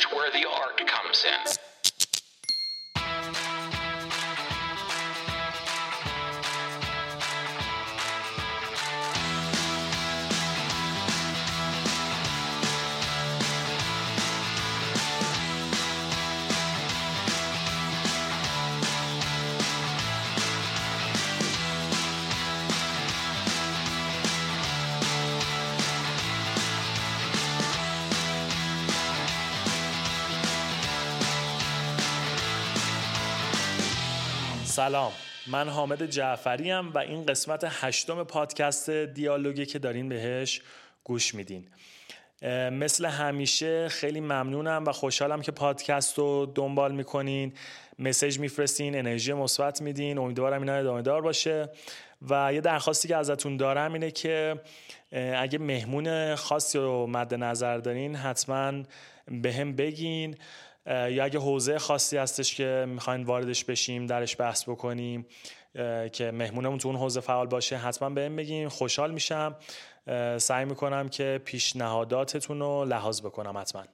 That's where the art comes in. سلام. من حامد جعفری و این قسمت هشتم پادکست دیالوگی که دارین بهش گوش میدین. مثل همیشه خیلی ممنونم و خوشحالم که پادکست رو دنبال می‌کنین. مسیج میفرستین انرژی مثبت میدین. امیدوارم اینا ادامه دار باشه. و یه درخواستی که ازتون دارم اینه که اگه مهمون خاصی رو مد نظر دارین حتما به هم بگین. یا اگه حوزه خاصی هستش که می‌خواین واردش بشیم درش بحث بکنیم که مهمونمون تو اون حوزه فعال باشه حتما بهم بگین خوشحال میشم. سعی می‌کنم که پیشنهاداتتون رو لحاظ بکنم حتما.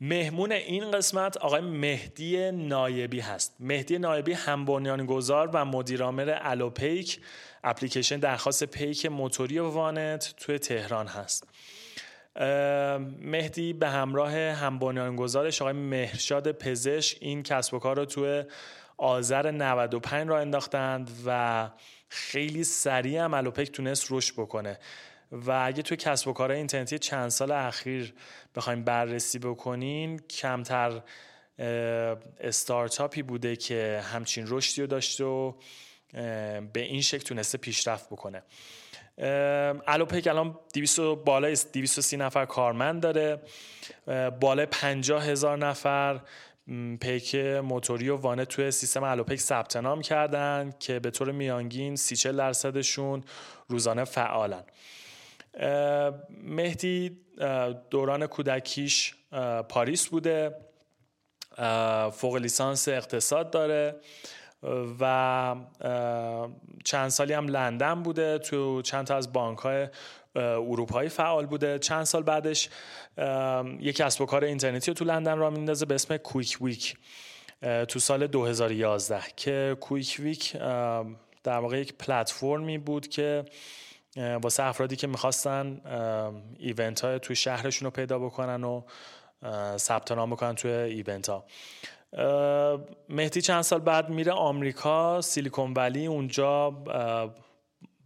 مهمون این قسمت آقای مهدی نایبی هست. مهدی نایبی هم بنیانگذار و مدیرعامل الوپیک اپلیکیشن درخواست پیک موتوری وانت توی تهران هست. مهدی به همراه هم بنیانگذارش آقای مهرشاد پزشک این کسب و کار رو توی آذر 95 را انداختند و خیلی سریع هم الوپک تونست رشد بکنه. و اگه توی کسب و کارهای اینترنتی چند سال اخیر بخوایم بررسی بکنین کمتر استارتاپی بوده که همچین رشدی رو داشته و به این شکل تونسته پیشرفت بکنه. الوپیک الان 200 بالای 230 نفر کارمند داره بالای 50 هزار نفر پیک موتوری و وانه توی سیستم الوپک ثبت نام کردن که به طور میانگین 30 درصدشون روزانه فعالن. مهدی دوران کودکیش پاریس بوده فوق لیسانس اقتصاد داره. و چند سالی هم لندن بوده تو چند تا از بانک های اروپایی فعال بوده. چند سال بعدش یک کسب و کار اینترنتی رو تو لندن راه میندازه به اسم کویک ویک تو سال 2011 که کویک ویک در واقع یک پلتفرمی بود که واسه افرادی که می‌خواستن event های توی شهرشون رو پیدا بکنن و ثبت نام بکنن توی event ها مهدی چند سال بعد میره آمریکا سیلیکون ولی اونجا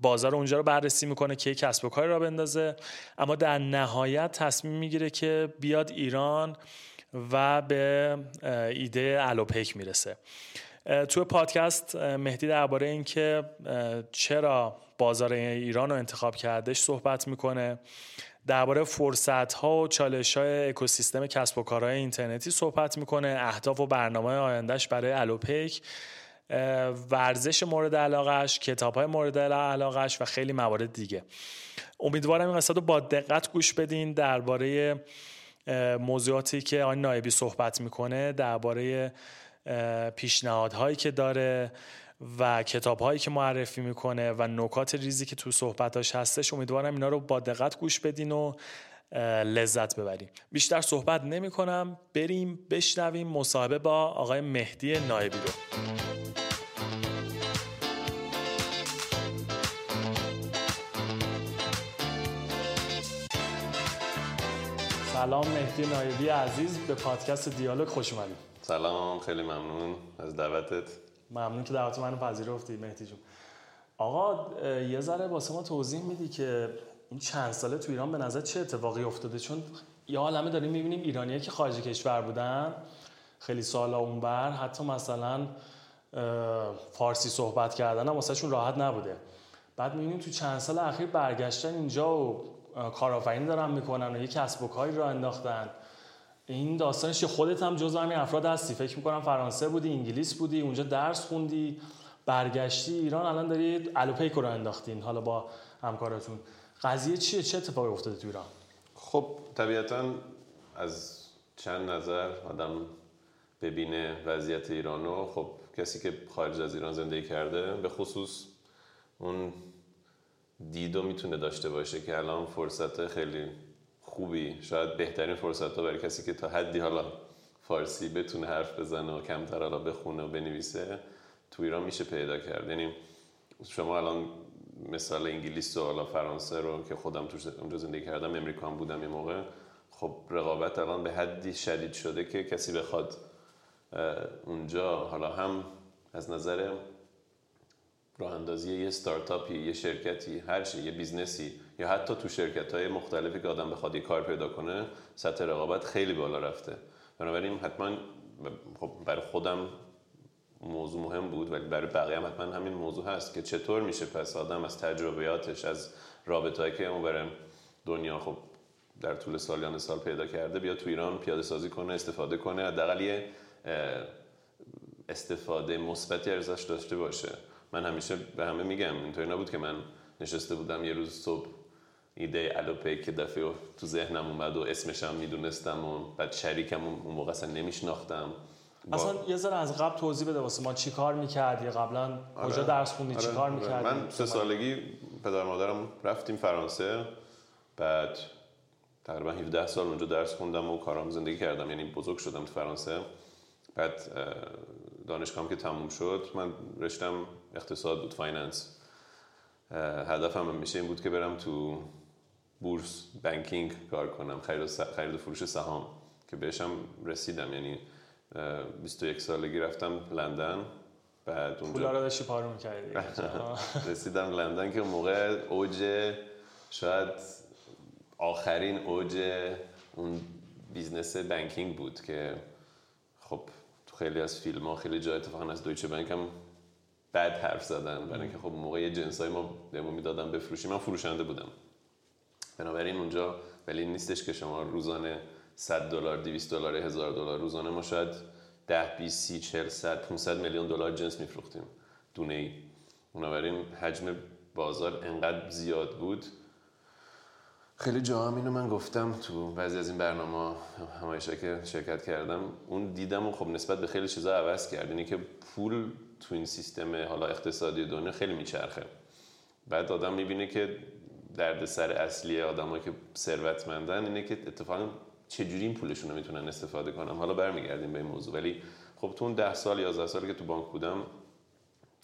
بازار اونجا رو بررسی می‌کنه که کسب و کاری را بندازه. اما در نهایت تصمیم می‌گیره که بیاد ایران و به ایده الوپیک می‌رسه. توی پادکست مهدی درباره اینکه چرا بازار ایران رو انتخاب کردش صحبت می‌کنه. درباره فرصت ها و چالش های اکوسیستم کسب و کارهای اینترنتی صحبت می‌کنه. اهداف و برنامه آیندهش برای الوپیک ورزش مورد علاقش کتاب های مورد علاقش و خیلی موارد دیگه. امیدوارم این قصد رو با دقت گوش بدین. درباره موضوعاتی که آن نایبی صحبت می‌کنه درباره پیشنهادهایی که داره و کتاب هایی که معرفی می‌کنه و نکات ریزی که تو صحبتاش هستش امیدوارم اینا رو با دقت گوش بدین و لذت ببریم بیشتر صحبت نمی کنم بریم بشنویم مصاحبه با آقای مهدی نایبی رو. سلام مهدی نایبی عزیز به پادکست دیالوگ خوش اومدید سلام خیلی ممنون از دعوتت. ممنون که دعوت منو پذیرفتی مهدی جون. آقا یه ذره واسه ما توضیح میدی که این چند ساله تو ایران به نظر چه اتفاقی افتاده؟ چون یه عالمه داریم می‌بینیم ایرانیایی که خارج کشور بودن خیلی سالا اونور حتی مثلا فارسی صحبت کردن هم واسه راحت نبوده. بعد می‌بینیم تو چند سال اخیر برگشتن اینجا و کارآفرینی دارن می‌کنن و یه کسب و کاری را انداختن. این داستانش خودت هم جز همین افراد هستی. فکر می‌کنم فرانسه بودی انگلیس بودی اونجا درس خوندی برگشتی. ایران الان دارید الوپیک رو انداختین. حالا با همکارتون. قضیه چیه؟ چه اتفاقی افتاده تو ایران؟ خب طبیعتا از چند نظر آدم ببینه وضعیت ایرانو خب کسی که خارج از ایران زندگی کرده به خصوص اون دیدو می‌تونه داشته باشه که الان فرصت خیلی خوبی. شاید بهترین فرصت ها برای کسی که تا حدی حالا فارسی بتونه حرف بزنه و کمتر حالا بخونه و بنویسه تو ایران میشه پیدا کرد. یعنی شما الان مثال انگلیس و حالا فرانسه رو که خودم توش اونجا زندگی کردم امریکان بودم یه موقع. خب رقابت الان به حدی شدید شده که کسی بخواد اونجا حالا هم از نظر راه اندازی یه استارتاپی یه شرکتی هر چی یه business ی یا حتی تو شرکت های مختلفی که آدم بخواد یه کار پیدا کنه سطح رقابت خیلی بالا رفته. بنابراین حتما خب برای خودم موضوع مهم بود ولی برای بقیه هم حتما همین موضوع هست که چطور میشه پس آدم از تجربیاتش از رابطه‌ای که اون دنیا خب در طول سالیان سال پیدا کرده بیاد تو ایران پیاده سازی کنه استفاده کنه حداقل یه استفاده مثبتی ارزش داشته باشه. من همیشه به همه میگم اینطوری نبود که من نشسته بودم یه روز صبح ایده الوپی که دفعه تو ذهنم اومد و اسمش هم می‌دونستم و بعد شریکم اون موقع اصلا نمیشناختم. اصلا یه ذره از قبل توضیح بده واسه ما چی کار می‌کردی؟ قبلا کجا آره. درس خوندی؟ آره. چی کار. می‌کردی؟ من سه سالگی پدر مادرم رفتیم فرانسه. بعد تقریبا 17 سال اونجا درس خوندم و کارام زندگی کردم. یعنی بزرگ شدم تو فرانسه. بعد دانشگاهم که تموم شد من رشته‌م اقتصاد بود finance. هدفم همیشه این بود که برم تو بورس banking کار کنم خرید و, خرید و فروش سهام که بهشم رسیدم. یعنی 21 سالگی رفتم لندن بعد اونجا پولا رو داشتی پارو می‌کردی. رسیدم لندن که موقع اوج شاید آخرین اوج اون business banking بود که خب تو خیلی از فیلم ها خیلی جای اتفاقا از دویچه بانک هم بد حرف زدن. برای اینکه خب موقع یه جنسای ما دمو می‌دادن بفروشیم من فروشنده بودم. بنابراین اونجا ولی نیستش که شما روزانه 100 دلار 200 دلار 1000 دلار روزانه ما شاید 10 20 30 40 100 500 میلیون دلار جنس میفروختیم دونه ای بنابراین حجم بازار انقدر زیاد بود. خیلی جا هم اینو من گفتم تو بعضی از این برنامه همایشه که شرکت کردم اون دیدم و خب نسبت به خیلی چیزا عوض کرد. اینی که پول تو این سیستم حالا اقتصادی دنیا خیلی میچرخه. بعد آدم می‌بینه که دردسر اصلی آدمایی که ثروتمندن اینه که اتفاقا چجوری این پولشون رو می‌تونن استفاده کنن؟ حالا برمیگردیم به این موضوع ولی خب تو اون ده سال 11 سالی که تو بانک بودم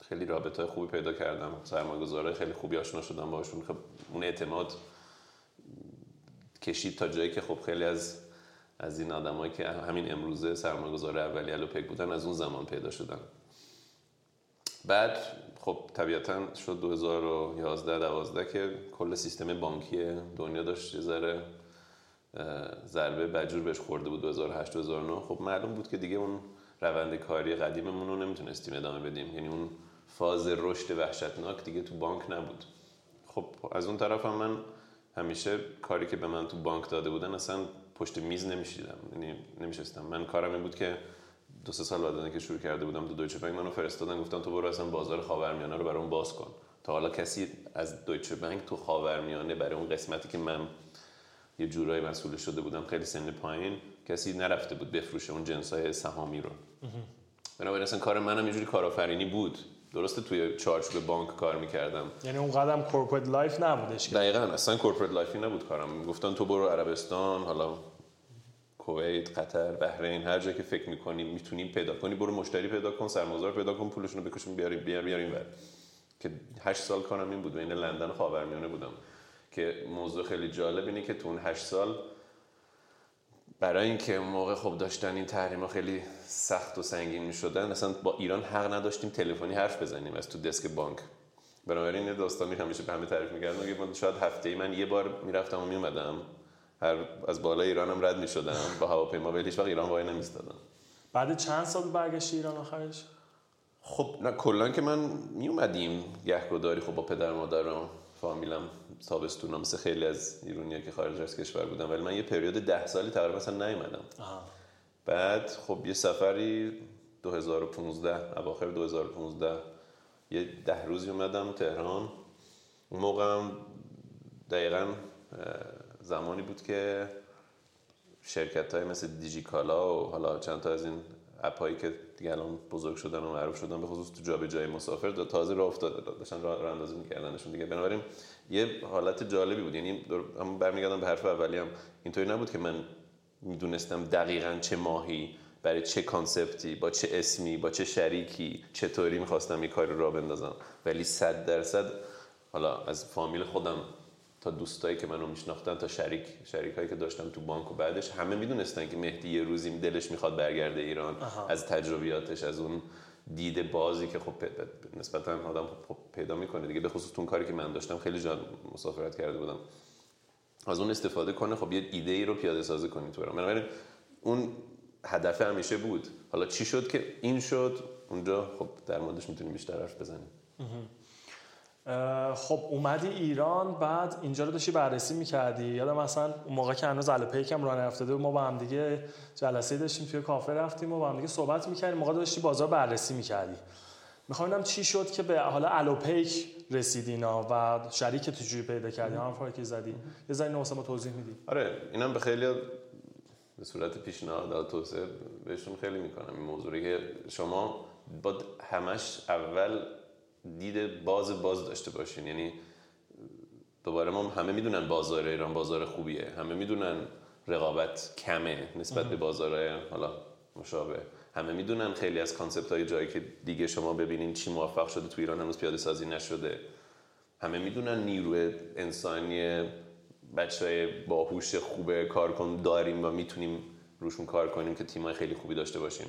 خیلی رابطه های خوبی پیدا کردم سرمایه‌گذارای خیلی خوبی آشنا شدم باشون خب اون اعتماد کشید تا جایی که خب خیلی از از این آدمایی که همین امروزه سرمایه‌گذار اولی الوپک بودن از اون زمان پیدا شدن. بعد خب طبیعتا شد 2011 12 که کل سیستم بانکی دنیا داشت یه ذره ضربه بجور بهش خورده بود 2008 2009 خب معلوم بود که دیگه اون روند کاری قدیممون رو نمی‌تونستیم ادامه بدیم. یعنی اون فاز رشد وحشتناک دیگه تو بانک نبود. خب از اون طرف هم من همیشه کاری که به من تو بانک داده بودن اصلا پشت میز نمیشیدم. یعنی نمیشستم. من کارم این بود که دو سه سال بعد که شروع کرده بودم تو دویچه بانک منو فرستادن گفتن تو برو اصلا بازار خاورمیانه رو برام باز کن. تا حالا کسی از دویچه بانک تو خاورمیانه برای اون قسمتی که من یه جورایی مسئول شده بودم خیلی سن پایین کسی نرفته بود بفروشه اون جنسای سهامی رو. بنابراین اصلا کار منم یه جوری کارآفرینی بود. درسته توی چارچوب بانک کار می‌کردم. یعنی اون قدم corporate life نبودش دقیقا اصلا corporate life ی نبود کارم. گفتن تو برو عربستان حالا کویت قطر بحرین هر جایی که فکر می‌کنی می‌تونیم پیدا کنی برو مشتری پیدا کن سرمایه‌گذار پیدا کن پولشون رو بکشون بیاریم بیار بیاریم بر که هشت سال کارم این بود بین لندن و خاورمیانه بودم. که موضوع خیلی جالب اینه که تو اون هشت سال برای اینکه اون موقع خب داشتن این تحریم خیلی سخت و سنگین می شدن اصلا با ایران حق نداشتیم تلفنی حرف بزنیم از تو دسک بانک. بنابراین این داستانی همیشه به همه تعریف می‌کردم که شاید هفته ای من یه بار می‌رفتم و میومدم هر از بالای ایرانم رد می‌شدم. با هواپیما ولی هیچ وقت ایران وای نمیستادم بعد چند سال برگشتی ایران آخرش؟ خب نه کلا که من میومدیم گهگداری خب با پدر مادرم فامیلم تابستونا مثل خیلی از ایرونیا که خارج از کشور بودم. ولی من یه پریود ده سالی تقریبا اصلا نیومدم. بعد خب یه سفری 2015 اواخر 2015 یه ده روزی اومدم تهران. اون موقع دقیقا زمانی بود که شرکت های مثل دیجیکالا و حالا چند تا از این اپایی که دیگه الان بزرگ شدن و معروف شدن به خصوص تو جابجایی مسافر دا تازه راه افتاده. داشتن راه را اندازی میکردنشون دیگه. بنابراین یه حالت جالبی بود. یعنی هم برمیگردم به حرف اولی هم. اینطوری نبود که من می‌دونستم دقیقا چه ماهی برای چه کانسپتی با چه اسمی با چه شریکی چطوری می‌خواستم این کار را بندازم. ولی صد درصد حالا از فامیل خودم تا دوستایی که منو میشناختن تا شریک شریکایی که داشتم تو بانک و بعدش همه می‌دونستن که مهدی یه روزی دلش می‌خواد برگرده ایران. از تجربیاتش از اون دید بازی که خب نسبتا آدم خب پیدا می‌کنه دیگه. به خصوص اون کاری که من داشتم خیلی جا مسافرت کرده بودم. از اون استفاده کنه خب یه ایده ای رو پیاده سازی کنی تو بنابراین اون هدف همیشه بود. حالا چی شد که این شد اونجا خب در موردش می‌تونیم بیشتر حرف بزنیم خب اومدی ایران بعد اینجا رو داشتی بررسی می‌کردی. یادم مثلا اون موقع که هنوز پیکم راه نرفته ما با هم دیگه جلسه داشتیم توی کافه رفتیم و با هم دیگه صحبت می‌کردیم. موقع داشتی بازار بررسی می‌کردی. می‌خوام چی شد که به حالا الوپیک رسیدینا و شریک تو پیدا کردی. هم فارکی زدی. یه ذره ما توضیح میدی. آره اینم به خیلی به صورت پیشنهاد توسعه بهشون خیلی می‌کنم. این موضوعی که شما با همش اول دید باز باز داشته باشین. یعنی دوباره ما همه می‌دونن بازار ایران بازار خوبیه. همه می‌دونن رقابت کمه نسبت به بازارهای حالا مشابه. همه می‌دونن خیلی از concept های جایی که دیگه شما ببینین چی موفق شده تو ایران هنوز پیاده سازی نشده. همه می‌دونن نیروی انسانی بچه های باهوش خوبه کار کن داریم و می‌تونیم روشون کار کنیم که تیمای خیلی خوبی داشته باشیم.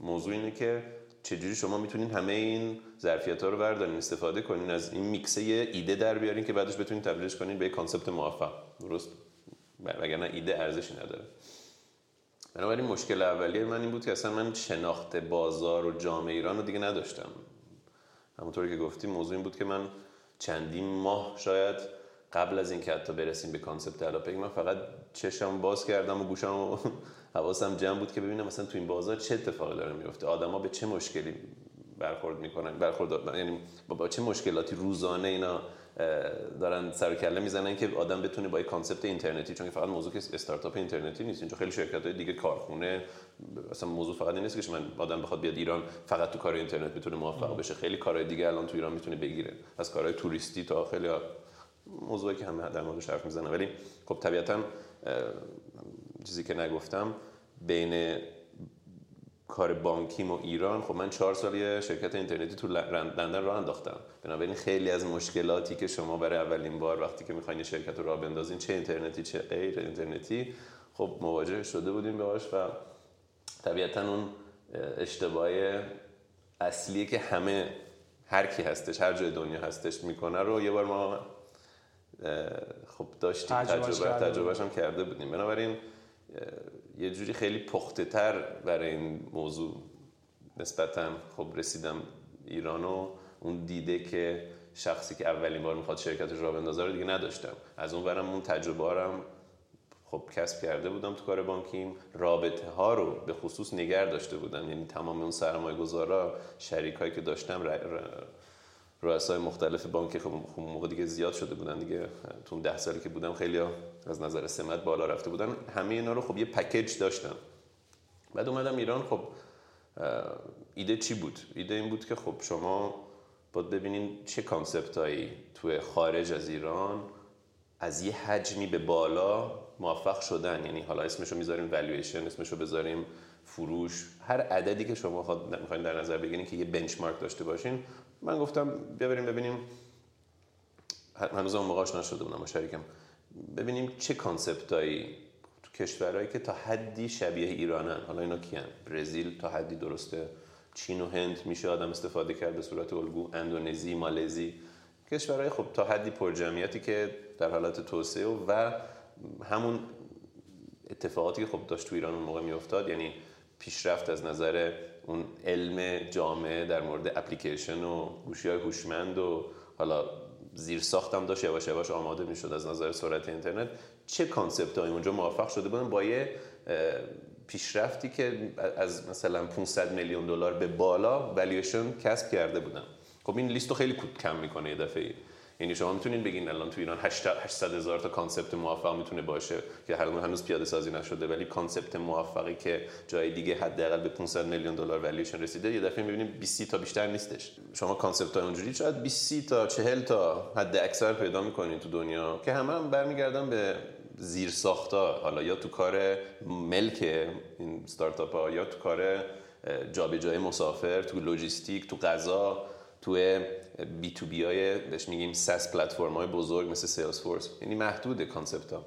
موضوع اینه که چجوری شما می‌تونین همه این ظرفیت ها رو بردارین استفاده کنین از این میکسه ایده در بیارین که بعدش بتونین تبدیلش کنین به concept موفق. درست؟ وگرنه ایده ارزشی نداره. بنابراین مشکل اولیه من این بود که اصلا من شناخت بازار و جامعه ایران رو دیگه نداشتم. همونطوری که گفتیم موضوع این بود که من چندین ماه شاید قبل از اینکه حتی برسیم به کانسپت الاپک من فقط چشم باز کردم و گوشم و حواسم جمع بود که ببینم مثلا تو این بازار چه اتفاقی داره میفته. آدما به چه مشکلی برخورد می‌کنن؟ برخورد یعنی با چه مشکلاتی روزانه اینا دارن سر کله می‌زنن که آدم بتونه با concept اینترنتی چون فقط موضوع که استارتاپ اینترنتی نیست. اینجا خیلی شرکت های دیگه کارخونه اصلا موضوع فقط این نیست که من آدم بخواد بیاد ایران فقط تو کار اینترنت بتونه موفق بشه. خیلی کارهای دیگه الان تو ایران می‌تونه بگیره. از کارهای توریستی تا خیلی موضوعی که همه در موردش حرف می‌زنن. ولی خب طبیعتا چیزی که نگفتم بین کار بانکیم و ایران خب من چهار سال یه شرکت اینترنتی تو لندن راه انداختم. بنابراین خیلی از مشکلاتی که شما برای اولین بار وقتی که می‌خواین شرکت رو راه بندازین چه اینترنتی چه غیر اینترنتی خب مواجه شده بودیم باهاش و طبیعتا اون اشتباه اصلی که همه هر کی هستش هر جای دنیا هستش می‌کنه رو یه بار ما خب داشتیم تجربه تجربهش هم کرده بودیم. بنابراین یه جوری خیلی پخته تر برای این موضوع. نسبتا خب رسیدم ایران و اون دیده که شخصی که اولین بار می‌خواد شرکتش را بندازه رو دیگه نداشتم. از اون برم اون تجربه خب کسب کرده بودم تو کار بانکیم. رابطه ها رو به خصوص نگر داشته بودم. یعنی تمام اون سرمایه گذارا شریک هایی که داشتم رؤسای مختلف بانک خب موقع دیگه زیاد شده بودن دیگه. تو ده سالی که بودم خیلی از نظر سمت بالا رفته بودن. همه اینا رو خب یه پکیج داشتم بعد اومدم ایران خب ایده چی بود؟ ایده این بود که خب شما باید ببینین چه concept هایی توی خارج از ایران از یه حجمی به بالا موفق شدن. یعنی حالا اسمشو می‌ذاریم والویشن اسمشو بذاریم فروش. هر عددی که شما می‌خواین در نظر بگیرین که یه benchmark داشته باشین من گفتم ببریم ببینیم. هنوز اون موقع آشنا شده بودم شریکم. ببینیم چه کانسپتایی تو کشورهایی که تا حدی شبیه ایرانن. حالا اینا کیان؟ برزیل تا حدی درسته. چین و هند میشه آدم استفاده کرد به صورت الگو. اندونزی مالزی. کشورهای خب تا حدی پرجمعیتی که در حالت توسعه و همون اتفاقاتی که خب داشت تو ایران اون موقع میافتاد. یعنی پیشرفت از نظر اون علم جامعه در مورد اپلیکیشن و گوشی های هوشمند و حالا زیر ساختم داشت یواش یواش آماده می‌شد از نظر سرعت اینترنت. چه concept های اونجا موفق شده بودن با یه پیشرفتی که از مثلا 500 میلیون دلار به بالا والیوشن کسب کرده بودن. خب این لیست رو خیلی کم می‌کنه یه دفعه. یعنی شما می‌تونین بگین الان تو ایران 800 هزار تا concept موفق می‌تونه باشه که هنوز پیاده سازی نشده ولی concept موفقی که جای دیگه حداقل به 500 میلیون دلار والیوشن رسیده یه دفعه می‌بینیم 20 تا بیشتر نیستش. شما concept های اونجوری شاید 20 تا 40 تا حد اکثر پیدا می‌کنین تو دنیا که همه هم برمیگردن به زیر ساختا حالا یا تو کار ملک این استارتاپ ها یا تو کار جابجایی مسافر تو لوجیستیک تو غذا. تو B2B های بهش میگیم SaaS platform های بزرگ مثل Salesforce یعنی محدود concept ها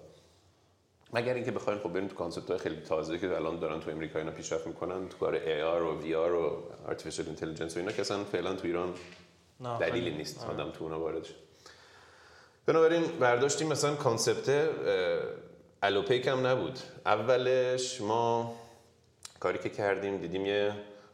مگر اینکه بخواین خب بریم تو concept های خیلی تازه که الان دارن تو امریکا اینا پیشرفت می‌کنن تو کار AR و VR و artificial intelligence و اینا که اصلا فعلا تو ایران دلیلی نیست آدم تو اونا وارد شه بنابراین برداشتیم مثلا concept الوپیک هم نبود. اولش ما کاری که کردیم دیدیم یه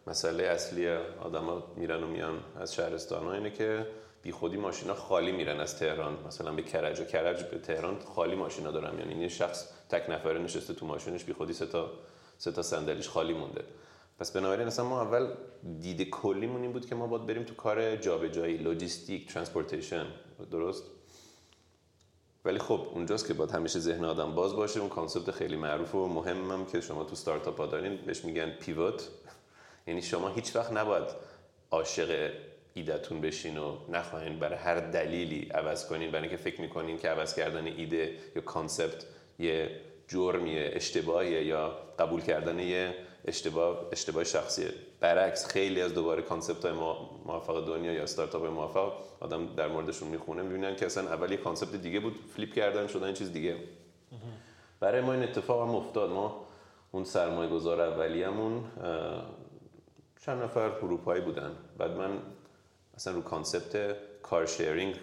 مسئله اصلی آدما میرن و میان از شهرستان ها اینه که بی خودی ماشینا خالی میرن از تهران. مثلا به کرج و کرج به تهران خالی ماشینا دارن یعنی این شخص تک نفره نشسته تو ماشینش بی خودی سه تا سه تا صندلیش خالی مونده. پس بنابراین اصلا ما اول دید کلیمون این بود که ما باید بریم تو کار جابجایی logistic transportation. درست؟ ولی خب اونجاست که باید همیشه ذهن آدم باز باشه. اون concept خیلی معروف و مهمم که شما تو استارتاپ ها دارین. بهش میگن pivot. یعنی شما هیچ وقت نباید عاشق ایدهتون بشین و نخواهین برای هر دلیلی عوض کنین. برای اینکه فکر می‌کنین که عوض کردن ایده یا concept یه جرمیه اشتباهیه یا قبول کردن یه اشتباه اشتباه شخصیه. برعکس خیلی از دوباره concept های موفق دنیا یا استارتاپ موفق آدم در موردشون می‌خونه. می‌بینن که اصلا اول یه concept دیگه بود flip کردن شدن چیز دیگه. برای ما این اتفاق هم افتاد. ما اون سرمایه گذار اولیه‌مون چند نفر اروپایی بودن. بعد من اصلا رو concept car sharing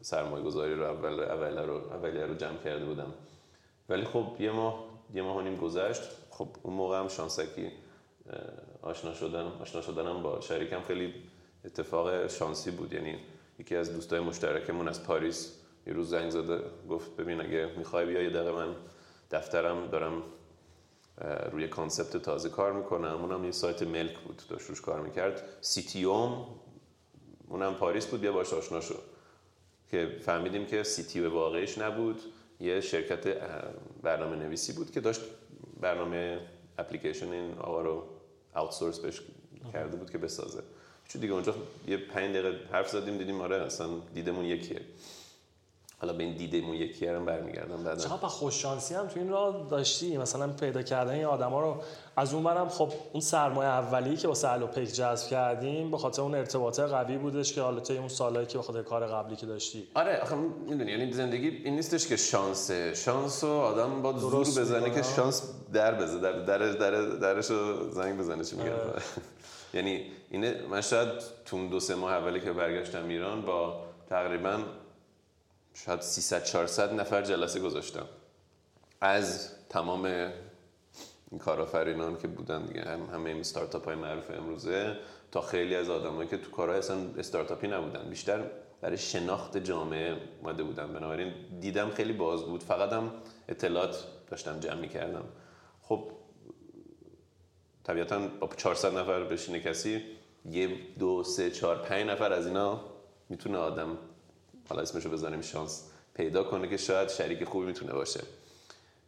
سرمایه گذاری رو اول اول رو اولی رو جمع کرده بودم. ولی خب یه ماه یه ماه نیم گذشت. خب اون موقع هم شانسکی آشنا شدن آشنا شدنم با شریکم خیلی اتفاق شانسی بود. یعنی یکی از دوستای مشترکمون از پاریس یه روز زنگ زده گفت ببین اگه می‌خوای بیا یه دقیقه من دفترم دارم روی concept تازه کار می‌کنم اونم یه سایت ملک بود داشت روش کار می‌کرد. CTO م اونم پاریس بود. بیا باش آشنا شد که فهمیدیم که سیتی واقعیش نبود. یه شرکت برنامه نویسی بود که داشت برنامه اپلیکیشن این آقا رو آوتسورس بهش کرده بود که بسازه. چون دیگه اونجا یه پنج دقیقه حرف زدیم دیدیم آره اصلا دیدمون یکیه. حالا به این دیدمون یکی هم برمیگردم بعدا. چقدر خوش شانسی هم تو این راه داشتی؟ مثلا پیدا کردن این آدما رو از اون برم خب اون سرمایه اولی که واسه پیک جذب کردیم به خاطر اون ارتباط قوی بودش که حالا اون سالایی که به خاطر کار قبلی که داشتی. آره آخه می‌دونی یعنی زندگی این نیستش که شانسه. شانس و آدم با زور بزنه که شانس در بزنه در در در درش زنگ بزنه چی میگن آره. یعنی اینه من شاید تو دو سه ماه اولی که برگشتم ایران با تقریبا شاید 300 400 نفر جلسه گذاشتم. از تمام این کارآفرینان که بودن دیگه هم همه این استارتاپ های معروف امروزه تا خیلی از آدمایی که تو کارهای اصلا استارتاپی نبودن. بیشتر برای شناخت جامعه ماده بودن. بنابراین دیدم خیلی باز بود. فقط هم اطلاعات داشتم جمع کردم خب طبیعتا با 400 نفر بشینه کسی یه دو سه چهار پنج نفر از اینا می‌تونه آدم حالا اسمشو بزنیم شانس پیدا کنه که شاید شریک خوبی می‌تونه باشه.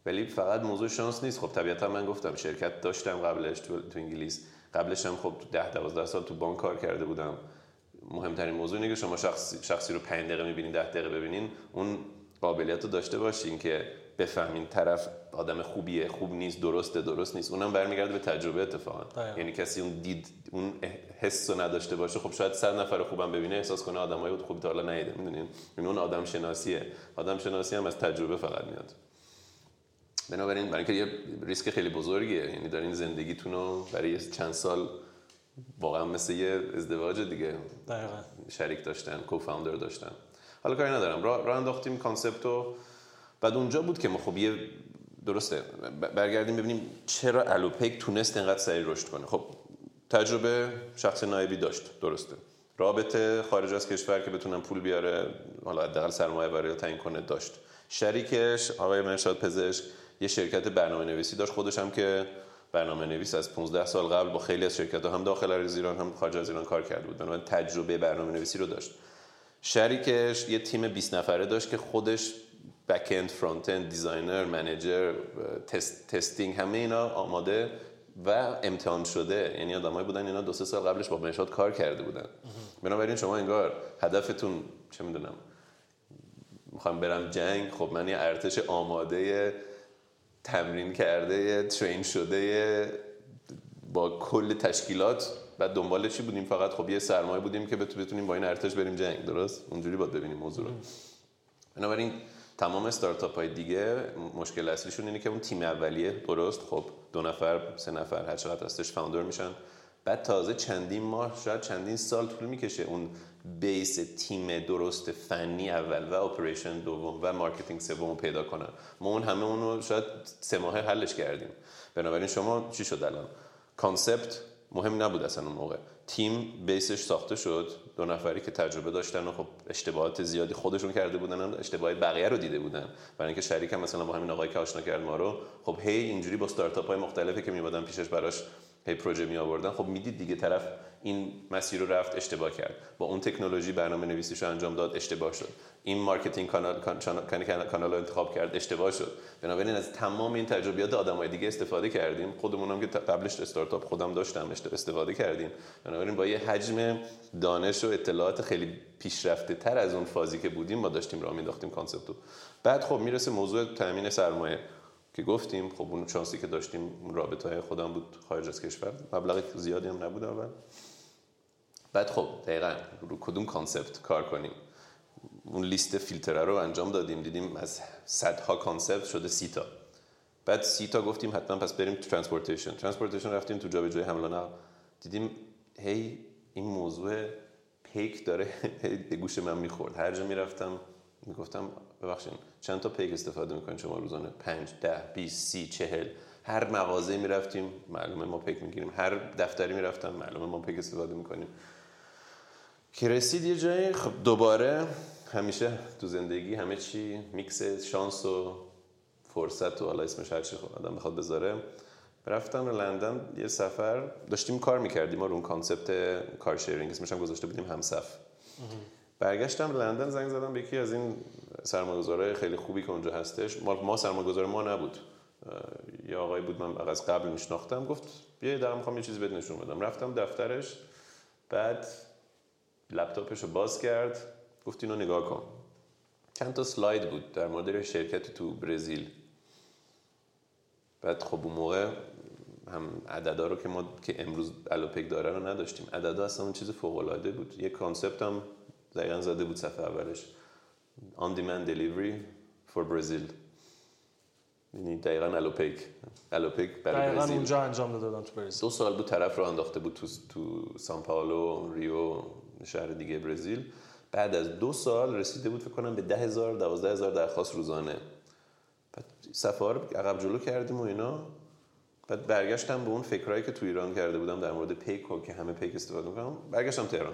ولی فقط موضوع شانس نیست. خب طبیعتا من گفتم شرکت داشتم قبلش تو, تو انگلیس. قبلش هم خب 10 12 سال تو بانک کار کرده بودم. مهمترین موضوع اینه که شما شخصی, شخصی رو 5 دقیقه می‌بینین 10 دقیقه ببینین. اون قابلیت رو داشته باشین که بفهمین طرف آدم خوبیه خوب نیست درسته درست نیست. اونم برمیگرده به تجربه اتفاقا. یعنی کسی اون دید اون حس رو نداشته باشه خب شاید صد نفر خوبم ببینه احساس کنه آدمای خوب تا حالا ندیده می‌دونین؟ این اون آدم شناسیه آدم شناسی هم از تجربه فقط میاد. بنابراین برای اینکه یه ریسک خیلی بزرگیه. یعنی دارین زندگیتون رو برای چند سال واقعا مثل یه ازدواج دیگه دقیقا. شریک داشتن co-founder داشتن. حالا کاری ندارم. راه را انداختیم concept رو بعد اونجا بود که ما خب یه درسته برگردیم ببینیم چرا الوپیک تونست اینقدر سریع رشد کنه. خب تجربه شخص نایبی داشت درسته. رابطه خارج از کشور که بتونن پول بیاره حالا حداقل سرمایه برای تامین کنه داشت. شریکش آقای مهرشاد پزشک یه شرکت برنامه نویسی داشت. خودش هم که برنامه نویس از 15 سال قبل با خیلی از شرکت ها هم داخل از ایران هم خارج از ایران کار کرده بود. بنابراین تجربه برنامه نویسی رو داشت. شریکش یه تیم 20 نفره داشت که خودش back end front end designer manager test، testing همه اینا آماده و امتحان شده. یعنی آدمایی بودن اینا دو سه سال قبلش با مهرشاد کار کرده بودن. بنابراین شما انگار هدفتون چه می‌دونم می‌خوام برم جنگ خب من یه ارتش آماده تمرین کرده ترین شده با کل تشکیلات. بعد دنبال چی بودیم؟ فقط خب یه سرمایه بودیم که بتونیم با این ارتش بریم جنگ. درست؟ اونجوری باید ببینیم موضوع رو. بنابراین تمام استارتاپ های دیگه مشکل اصلیشون اینه که اون تیم اولیه درست خب دو نفر سه نفر هر چقدر هستش فاوندر میشن. بعد تازه چندین ماه شاید چندین سال طول می‌کشه اون بیس تیم درست فنی اول و اپریشن دوم و مارکتینگ سوم پیدا کنن. ما اون همه اون رو شاید سه ماه حلش کردیم. بنابراین شما چی شد الان؟ کانسپت مهم نبود اصلا اون موقع. تیم base ش ساخته شد. دو نفری که تجربه داشتن و خب اشتباهات زیادی خودشون کرده بودن اشتباه بقیه رو دیده بودن. برای اینکه شریک هم مثلا با همین آقایی که آشنا کرد ما رو خب هی اینجوری با استارتاپ های مختلفی که میوادن پیشش براش هی پروژه می آوردن خب می‌دید دیگه طرف این مسیر رو رفت اشتباه کرد. با اون تکنولوژی برنامه نویسیش رو انجام داد اشتباه شد. این marketing کانال کانال رو انتخاب کرد اشتباه شد. بنابراین از تمام این تجربیات آدمای دیگه استفاده کردیم. خودمون هم که قبلش استارتاپ خودم داشتم استفاده کردیم. بنابراین با یه حجم دانش و اطلاعات خیلی پیشرفته تر از اون فازی که بودیم ما داشتیم راه مینداختیم concept و بعد خب می‌رسه موضوع تامین سرمایه. که گفتیم خب اون شانسی که داشتیم رابطه های خودم بود خارج از کشور. مبلغ زیادی هم نبود اول. بعد خب دقیقا رو کدوم concept کار کنیم؟ اون لیست فیلتره رو انجام دادیم. دیدیم از صدها concept شده سی تا. بعد سی تا گفتیم حتما پس بریم تو transportation. transportation رفتیم تو جابجایی حمل و نقل. دیدیم هی این موضوع پیک داره به گوش من می‌خورد. هر جا می‌رفتم می‌گفتم ببخشید چند تا پیک استفاده می‌کنید؟ شما روزانه 5 10 20 30 40 هر مغازه می‌رفتیم معلومه ما پیک می‌گیریم. هر دفتری می‌رفتم معلومه ما پیک استفاده می‌کنیم. که رسید یه جایی خب دوباره همیشه تو زندگی همه چی میکس شانس و فرصت و حالا اسمش هر چی خب آدم بخواد بذاره. رفتم لندن یه سفر داشتیم کار می‌کردیم. ما رو اون concept کار شیرینگ اسمش هم گذاشته بودیم همسف برگشتم لندن زنگ زدم به یکی از این سرمایه‌گذارای خیلی خوبی که اونجا هستش. ما ما سرمایه‌گذار ما نبود. یه آقایی بود من از قبل میشناختم. گفت بیا دارم می‌خوام یه چیزی بهت نشون بدم. رفتم دفترش بعد لپتاپش رو باز کرد. گفت اینو نگاه کن. چند تا سلاید بود در مورد شرکت تو برزیل. بعد خب اون موقع هم عددا رو که ما که امروز الوپیک داره رو نداشتیم. عددا اصلا اون چیز فوق العاده بود. یه concept هم دقیقا زده بود صفحه اولش. On demand delivery for Brazil. یعنی دقیقا الوپیک الوپیک برای دقیقا اونجا انجام دادن تو برزیل. دو سال بود طرف رو انداخته بود تو, تو سان پائولو ریو شهر دیگه برزیل. بعد از دو سال رسیده بود فکر کنم به ده هزار دوازده هزار درخواست روزانه. بعد رو عقب جلو کردیم و اینا. بعد برگشتم به اون فکرهایی که تو ایران کرده بودم در مورد پیک و که همه پیک استفاده می‌کنم. برگشتم تهران.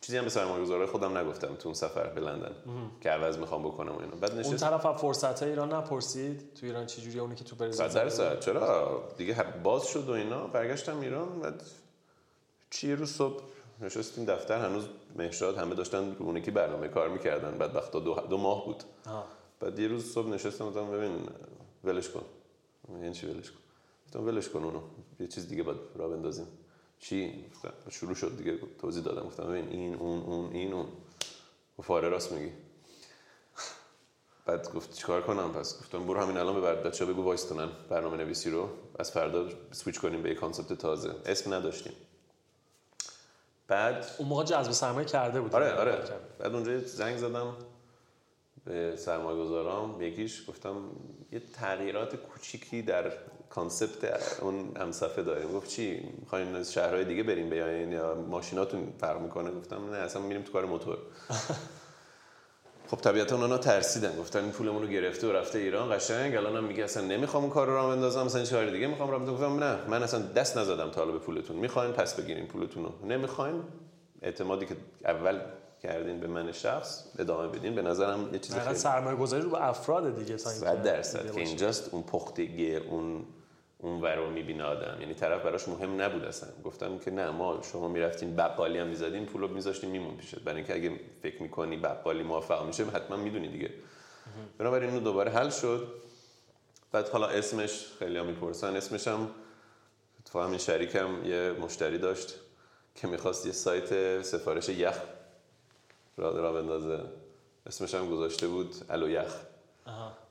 چیزی هم به سرمایه‌گذارای خودم نگفتم تو اون سفر به لندن که عوض می‌خوام بکنم و اینا. بعد نشست اون طرف هم فرصت ایران نپرسید. تو ایران چه جوریه اونی که تو برزیل صد چرا؟ دیگه باز شد و اینا. برگشتم ایران بعد چی؟ روز صبح نشستیم دفتر. هنوز مهشاد همه داشتن رو اونکی برنامه کار می‌کردن. بعد وقتا دو, دو ماه بود. آه. بعد یه روز صبح نشستم گفتم ببین ولش کن. یعنی چی ولش کن؟ گفتم ولش کن اونو. یه چیز دیگه باید راه بندازیم. چی؟ شروع شد دیگه توضیح دادم گفتم ببین این اون اون این اون. گفت آره راست میگی. بعد گفت چیکار کنم پس؟ گفتم برو همین الان به بچه‌ها بگو وایستونن برنامه نویسی رو. از فردا سویچ کنیم به یه concept تازه. اسم نداشتیم. بعد اون موقع جذب سرمایه کرده بود. آره آره. بعد اونجا زنگ زدم به سرمایه گذارام یکیش گفتم یه تغییرات کوچیکی در کانسپت اون همصفه داریم گفت چی؟ می‌خواین از شهرهای دیگه بریم بیاین یا ماشیناتون فرق می‌کنه؟ گفتم نه اصلا میریم تو کار موتور. خب طبیعتا اونا ترسیدن. گفتن این پولمون رو گرفته و رفته ایران قشنگ. الان هم میگه اصلا نمی‌خوام اون کار رو راه بندازم. مثلا چه دیگه می‌خوام راه گفتم نه من اصلا دست نزدم تا به پولتون. می‌خواین پس بگیرین پولتون رو نمی‌خواین؟ اعتمادی که اول کردین به من شخص ادامه بدین. به نظرم یه چیز خیلی سرمایه گذاری رو به افراد دیگه تا 100 درصد. که اینجاست اون پختگی اون اون ور رو می‌بینه آدم یعنی طرف براش مهم نبود اصلا. گفتم که نه ما شما می‌رفتین بقالی هم می‌زدین پول رو میذاشتین میمون پیشت. برای اینکه اگه فکر می‌کنی بقالی موفق میشه حتما می‌دونی دیگه. بنابراین اون دوباره حل شد. بعد حالا اسمش خیلی ها می‌پرسن. اسمش هم اتفاقا این شریکم یه مشتری داشت که می‌خواست یه سایت سفارش یخ را را بندازه. اسمش هم گذاشته بود الو یخ.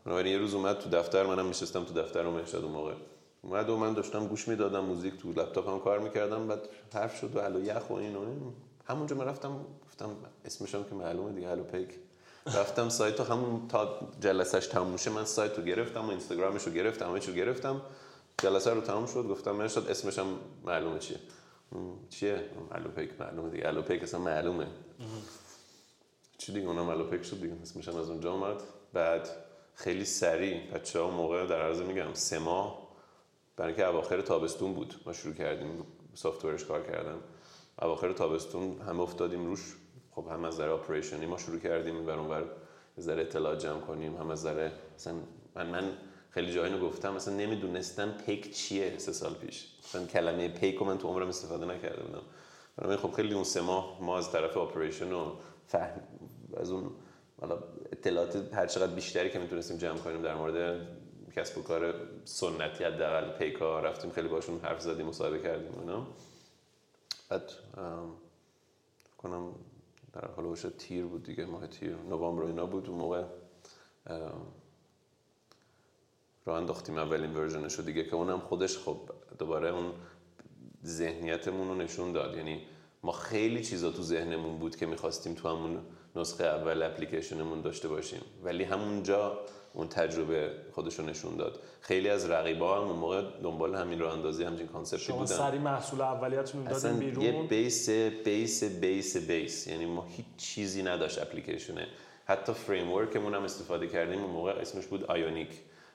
بنابراین یه روز اومد تو دفتر منم میشستم تو دفتر رو مهشد اون موقع. اومد و من داشتم گوش می‌دادم موزیک تو لپتاپم کار می‌کردم بعد حرف شد و الو یخ و این و این همونجا من رفتم گفتم اسمش هم که معلومه دیگه الو پیک. رفتم سایت رو همون تا جلسش تموم شه من سایت رو گرفتم و اینستاگرامش رو گرفتم همه رو گرفتم. جلسه رو تموم شد گفتم من شد اسمش هم معلومه چیه. چیه؟ الو پیک معلومه دیگه الو پیک اصلا معلومه. چی دیگه؟ اونم الو پیک شد دیگه اسمش هم از اونجا اومد. بعد خیلی سریع بچه ها موقع در عرض میگم سه ماه برای اینکه اواخر تابستون بود. ما شروع کردیم سافتورش کار کردم. اواخر تابستون هم افتادیم روش. خب هم از ذره اپریشنی ما شروع کردیم بر اونور ذره اطلاع جمع کنیم. هم از ذره مثلا من من خیلی جایی گفتم مثلا نمی‌دونستم پیک چیه سه سال پیش. مثلا کلمه پیک رو من تو عمرم استفاده نکرده بودم. بنابراین خب خیلی اون سه ماه ما از طرف اپریشن و فهم از اون اطلاعات هر چقدر بیشتری که می‌تونستیم جمع کنیم در مورد کسب و کار سنتی حداقل پیکا رفتیم خیلی باشون حرف زدیم مصاحبه کردیم اونا بعد کنم در حال تیر بود دیگه ماه تیر نوامبر اینا بود. اون موقع راه انداختیم اولین version ش رو دیگه که اونم خودش خب دوباره اون ذهنیتمون رو نشون داد. یعنی ما خیلی چیزا تو ذهنمون بود که می‌خواستیم تو همون نسخه اول اپلیکیشنمون داشته باشیم. ولی همونجا اون تجربه خودش رو نشون داد. خیلی از رقیبا هم اون موقع دنبال همین راه اندازی همین concept ی بودن. شما سریع محصول اولیتون دادین بیرون یه base base base base. یعنی ما هیچ چیزی نداشت اپلیکیشنه. حتی framework مون هم استفاده کردیم. اون موقع اسمش بود Ionic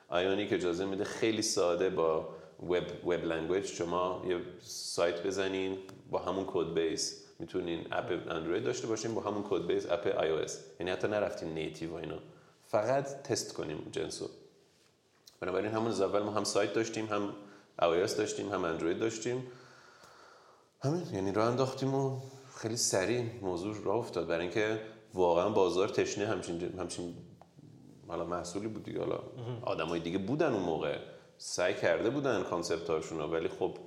Ionic اجازه میده خیلی ساده با web web language شما یه سایت بزنین با همون code base می‌تونین اپ اندروید داشته باشین با همون code base iOS یعنی حتی نرفتین native و اینا. فقط تست کنیم جنسو. بنابراین همون از اول ما هم سایت داشتیم هم او داشتیم هم اندروید داشتیم. همین یعنی راه انداختیم و خیلی سریع موضوع راه افتاد. برای اینکه واقعا بازار تشنه همچین همچین حالا محصولی بود دیگه. حالا آدمای دیگه بودن اون موقع. سعی کرده بودن کانسپت هاشون ولی خب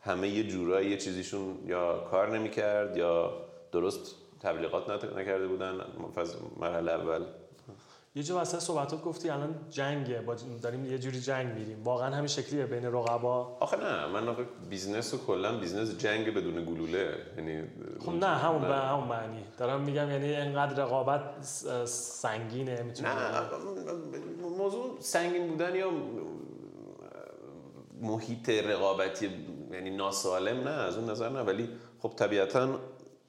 همه یه جورایی یه چیزیشون یا کار نمی‌کرد یا درست تبلیغات نکرده بودن. مرحله اول. یه جا واسه صحبتات گفتی الان جنگه با داریم یه جوری جنگ میریم. واقعا همین شکلیه بین رقبا؟ آخه نه من آخه business و کلا business جنگ بدون گلوله. یعنی خب نه همون به همون معنی. دارم میگم یعنی انقدر رقابت سنگینه می‌تونه نه موضوع سنگین بودن یا محیط رقابتی یعنی ناسالم نه از اون نظر نه. ولی خب طبیعتا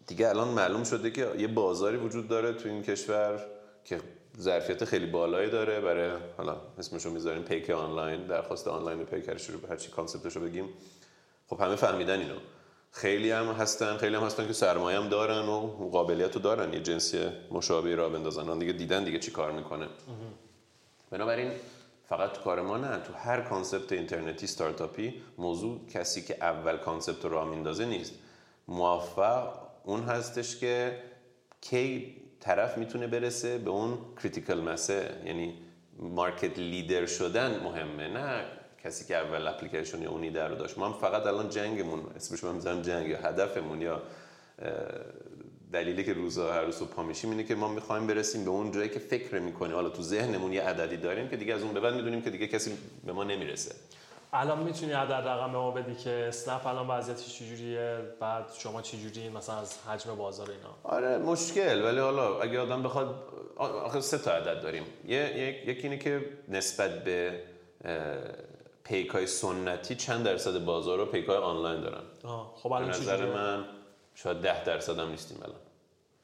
دیگه الان معلوم شده که یه بازاری وجود داره تو این کشور که ظرفیت خیلی بالایی داره برای حالا اسمشو می‌ذاریم پیک آنلاین درخواست آنلاین پیکر شروع هر چی concept شو بگیم. خب همه فهمیدن اینو. خیلی هم هستن خیلی هم هستن که سرمایه هم دارن و قابلیت رو دارن. یه جنسی مشابهی راه بندازن. دیگه دیدن دیگه چی کار می‌کنه. بنابراین فقط تو کار ما نه. تو هر concept اینترنتی استارتاپی موضوع کسی که اول concept رو راه میندازه نیست. موفق اون هستش که کی طرف می‌تونه برسه به اون critical mass ه یعنی market leader شدن مهمه نه کسی که اول اپلیکیشن یا اونی در رو داشت. ما هم فقط الان جنگمون اسمش من می‌ذارم جنگ یا هدفمون یا دلیلی که روزا هر روز پا میشیم اینه که ما می‌خوایم برسیم به اون جایی که فکر می‌کنیم حالا تو ذهنمون یه عددی داریم که دیگه از اون به بعد می‌دونیم که دیگه کسی به ما نمی‌رسه. الان می‌تونی عدد رقم به ما بدی که اسنپ الان وضعیتش چجوریه؟ بعد شما چجوری مثلا از حجم بازار اینا؟ آره مشکل. ولی حالا اگه آدم بخواد آخه سه تا عدد داریم. یه یکی اینه که نسبت به پیک های سنتی چند درصد بازار رو پیک های آنلاین دارن؟ آه. خب الان نظر من شاید ده درصد هم نیستیم الان.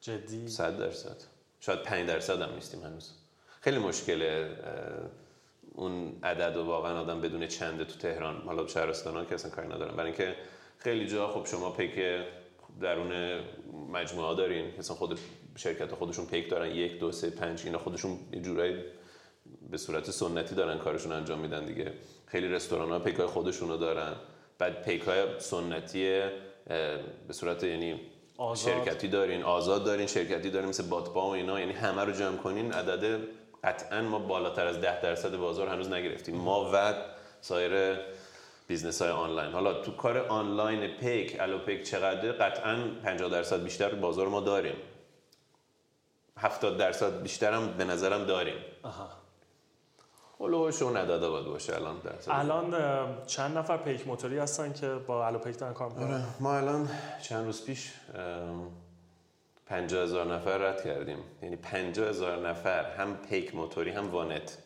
جدی؟ صد درصد. شاید پنج درصد هم نیستیم هنوز. خیلی مشکله اون عدد و واقعا آدم بدون چنده تو تهران حالا شهرستان ها که اصلا کاری ندارن. برای اینکه خیلی جا خب شما پیک درون مجموعه دارین. مثلا خود شرکت خودشون پیک دارن. یک دو سه پنج اینا خودشون یه جورایی به صورت سنتی دارن کارشون انجام میدن دیگه. خیلی رستوران ها پیک های خودشونو دارن. بعد پیک های سنتی به صورت یعنی آزاد. شرکتی دارین آزاد دارین شرکتی دارین مثل بادپا و اینا. یعنی همه رو جمع کنین عدد قطعا ما بالاتر از 10 درصد بازار هنوز نگرفتیم. ما و سایر business های آنلاین. حالا تو کار آنلاین پیک الو پیک چقدر قطعا 50 درصد بیشتر بازار ما داریم. 70 درصد بیشتر هم به نظرم داریم. آها. هلوش اون عدده باید باشه الان درصد. الان چند نفر پیک موتوری هستن که با الوپیک دارن کار می‌کنن؟ آره ما الان چند روز پیش پنجاه هزار نفر رد کردیم. یعنی پنجاه هزار نفر هم پیک موتوری هم وانت.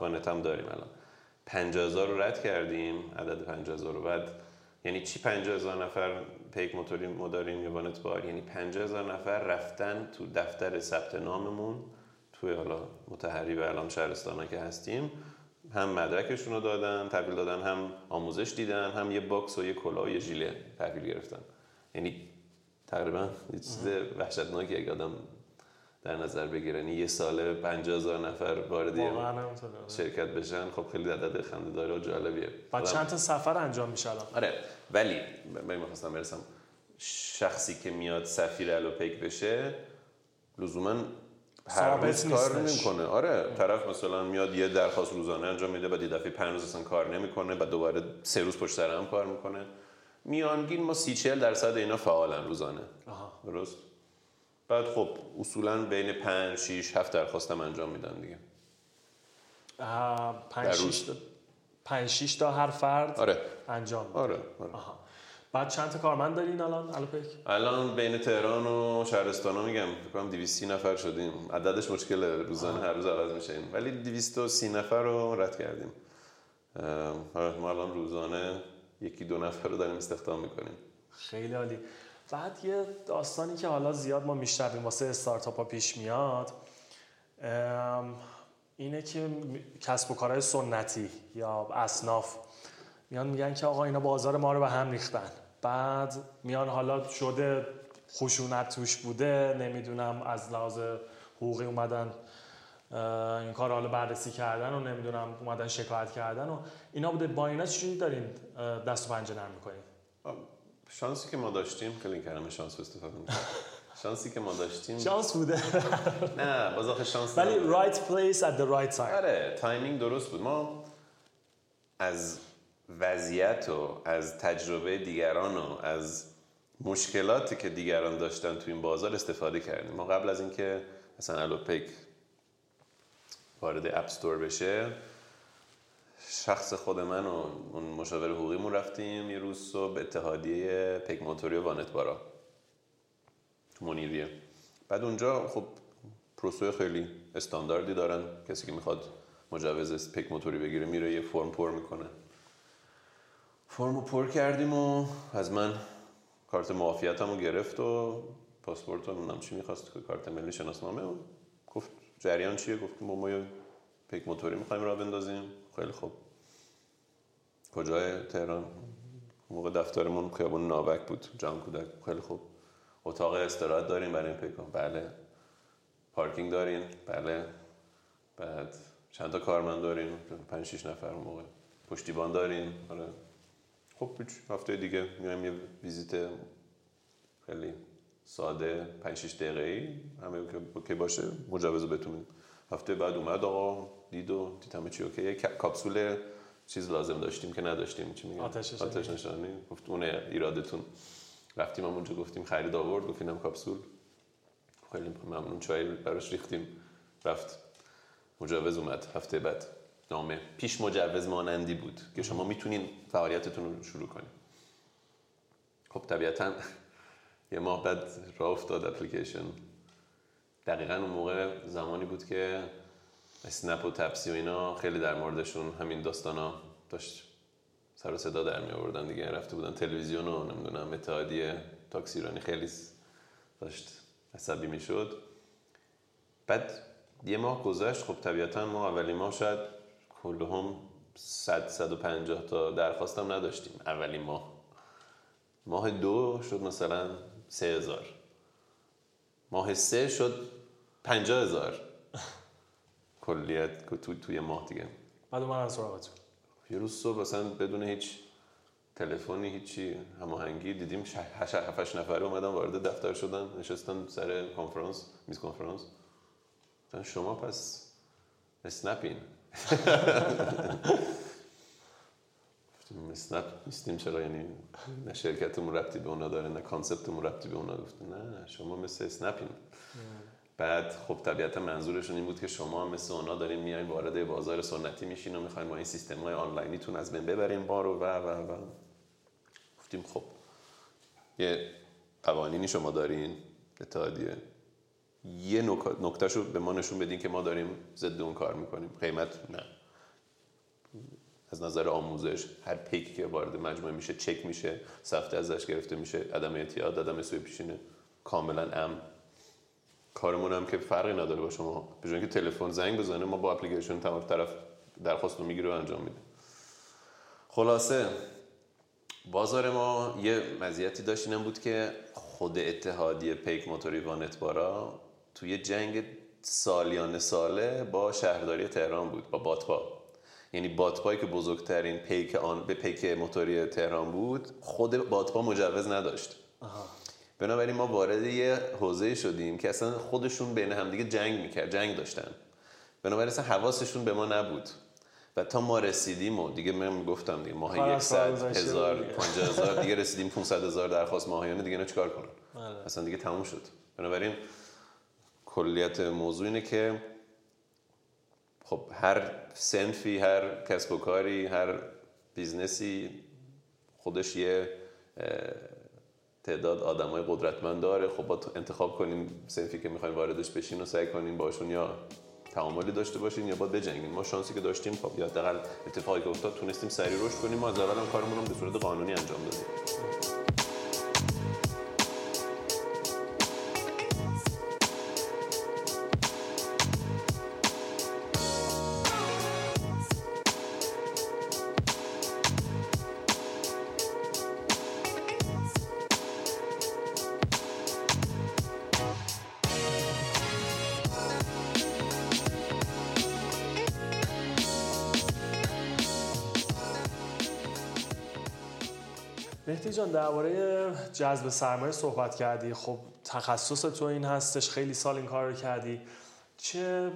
وانت هم داریم الان. پنجاه هزار رو رد کردیم عدد پنجاه هزار رو بعد. یعنی چی پنجاه هزار نفر پیک موتوری ما داریم یا وانت بار؟ یعنی پنجاه هزار نفر رفتن تو دفتر ثبت ناممون توی حالا مطهری و الان شهرستان که هستیم. هم مدرکشون رو دادن تحویل دادن هم آموزش دیدن هم یه box و یه کلاه و یه ژیله تحویل گرفتن. یعنی تقریبا یه چیز وحشتناکی اگه آدم در نظر بگیره. یعنی یه ساله 50 هزار نفر وارد همینطوره. شرکت بشن. خب خیلی عدد خنده داره و جالبیه. بعد چند تا سفر انجام میشه الان؟ آره ولی من می‌خواستم برسم شخصی که میاد سفیر الوپیک بشه لزوما هر روز کار. نمی‌کنه. آره طرف مثلا میاد یه درخواست روزانه انجام میده بعد یه دفعه پنج روز اصلا کار نمی‌کنه بعد دوباره سه روز پشت سر هم کار می‌کنه. میانگین ما سی چهل درصد اینا فعالن روزانه آها. درست بعد خب اصولا بین پنج شیش هفت درخواست هم انجام میدن دیگه اه، پنج در شیش روز. تا هر فرد آره انجام میده. آره, آره. آها. بعد چند تا کارمند دارین الان الوپیک الان بین تهران و شهرستان ها میگم فکر کنم 230 نفر شدیم عددش مشکل روزانه هر روز عوض میشه ولی 230 نفر رو رد کردیم آره، ما الان روزانه یکی دو نفر رو داریم استخدام می‌کنیم. خیلی عالی. بعد یه داستانی که حالا زیاد ما میشنویم واسه استارتاپ ها پیش میاد اینه که کسب و کارهای سنتی یا اصناف میان میگن که آقا اینا بازار ما رو به هم ریختن. بعد میان حالا شده خشونت توش بوده نمی‌دونم از لحاظ حقوقی اومدن این کار حالا بررسی کردن و نمی‌دونم اومدن شکایت کردن و اینا بوده. با اینا چجوری دارین دست و پنجه نرم می‌کنین؟ شانسی که ما داشتیم این کلمه شانس استفاده می‌کنم. شانسی که ما داشتیم شانس بوده. نه باز آخه شانس ولی right place at the right time. آره timing درست بود. ما از وضعیت و از تجربه دیگران و از مشکلاتی که دیگران داشتن تو این بازار استفاده کردیم. ما قبل از اینکه مثلا الوپیک وارد app store بشه. شخص خود من و اون مشاور حقوقیمون رفتیم یه روز صبح اتحادیه پیک موتوری و وانت بارا منیریه. بعد اونجا خب پروسه خیلی استانداردی دارن. کسی که می‌خواد مجوز پیک موتوری بگیره میره یه فرم پر می‌کنه. فرم رو پر کردیم و از من کارت معافیتم رو گرفت و پاسپورت رو چی می‌خواست کارت ملی شناسنامه جریان چیه؟ گفت ما یه پیک موتوری می‌خوایم راه بندازیم. خیلی خوب. کجای تهران؟ موقع دفترمون خیابون ونک بود. جهان کودک. خیلی خوب. اتاق استراحت داریم برای این پیکا بله. پارکینگ دارین. بله. بعد چند تا کارمند دارین پنج شیش نفر موقع. پشتیبان دارین. آره. خب هفته دیگه میایم یه ویزیت. خیلی ساده 5 6 دقیقه ای همه که- که باشه مجوز میدیم. هفته بعد اومد آقا دید و دید همه چی OK کاپسول چیز لازم داشتیم که نداشتیم چی میگن؟ آتش نشانی. آتش نشانی. گفت اون ایرادتون. رفتیم هم اونجا گفتیم خرید آورد گفت اینم کاپسول. خیلی ممنون چای براش ریختیم. رفت. مجوز اومد هفته بعد. نامه. پیش مجوز مانندی بود که شما می‌تونین فعالیتتون رو شروع کنید خب طبیعتا یه ماه بعد راه افتاد اپلیکیشن. دقیقا اون موقع زمانی بود که اسنپ و تپسی و اینا خیلی در موردشون همین داستانا داشت سر و صدا در می آوردن دیگه. رفته بودن تلویزیون و نمی‌دونم اتحادیه تاکسی ایرانی خیلی داشت عصبی می‌شد. بعد یه ماه گذشت. خب طبیعتا ما اولین ماه شاید کل هم 100 150 تا درخواستم نداشتیم اولین ماه. ماه دو شد مثلا. سه هزار. ماه سه شد پنجاه هزار. کلیت تو توی ماه دیگه. بعد من از سراغتون یه روز صبح مثلا بدون هیچ تلفنی هیچی هماهنگی دیدیم 8 7 نفره اومدن وارد دفتر شدن نشستن سر کنفرانس میز کنفرانس. شما پس اسنپین. اسنپ نیستیم چرا یعنی نه شرکتمون ربطی به اونا داره نه کانسپتمون ربطی به اونا گفتن نه شما مثل اسنپین. بعد خب طبیعتا منظورشون این بود که شما مثل اونا دارین میاین وارد بازار سنتی میشین و می‌خواین با این سیستم های آنلاینیتون از بین ببرین ما رو و و و. گفتیم خب یه قوانینی شما دارین اتحادیه. یه نکتهشو به ما نشون بدین که ما داریم ضد اون کار می‌کنیم. قیمت نه. از نظر آموزش هر پیک که وارد مجموعه میشه چک میشه سفته ازش گرفته میشه عدم اعتیاد عدم سوی پیشینه کاملا ام کارمون هم که فرقی نداره با شما. به که تلفن زنگ بزنه ما با اپلیکیشن تمام طرف درخواست رو می‌گیره و انجام میده. خلاصه بازار ما یه مزیتی داشت اینم بود که خود اتحادیه پیک موتوری وانتبارا توی جنگ سالیان ساله با شهرداری تهران بود با باتپا یعنی باتپایی که بزرگترین پیک آن به پیک موتوری تهران بود خود باتپا مجوز نداشت. بنابراین ما وارد یه حوزه شدیم که اصلا خودشون بین همدیگه جنگ می‌کرد جنگ داشتن. بنابراین اصلا حواسشون به ما نبود. و تا ما رسیدیم و دیگه من گفتم دیگه ماه صد هزار پنجه هزار دیگه رسیدیم 500 هزار درخواست ماهیانه دیگه نه چیکار کنن؟ بله. اصلا دیگه تموم شد. بنابراین کلیت موضوع اینه که خب هر صنفی هر کسب و کاری هر business ی خودش یه تعداد آدمای قدرتمند داره. خب باید انتخاب کنیم صنفی که می‌خوایم واردش بشین و سعی کنیم باشون یا تعاملی داشته باشین یا باید بجنگیم. ما شانسی که داشتیم خب یا حداقل اتفاقی که افتاد تونستیم سریع رشد کنیم. ما از اول هم کارمون رو به صورت قانونی انجام دادیم. درباره جذب سرمایه صحبت کردی. خب تخصص تو این هستش خیلی سال این کار رو کردی. چه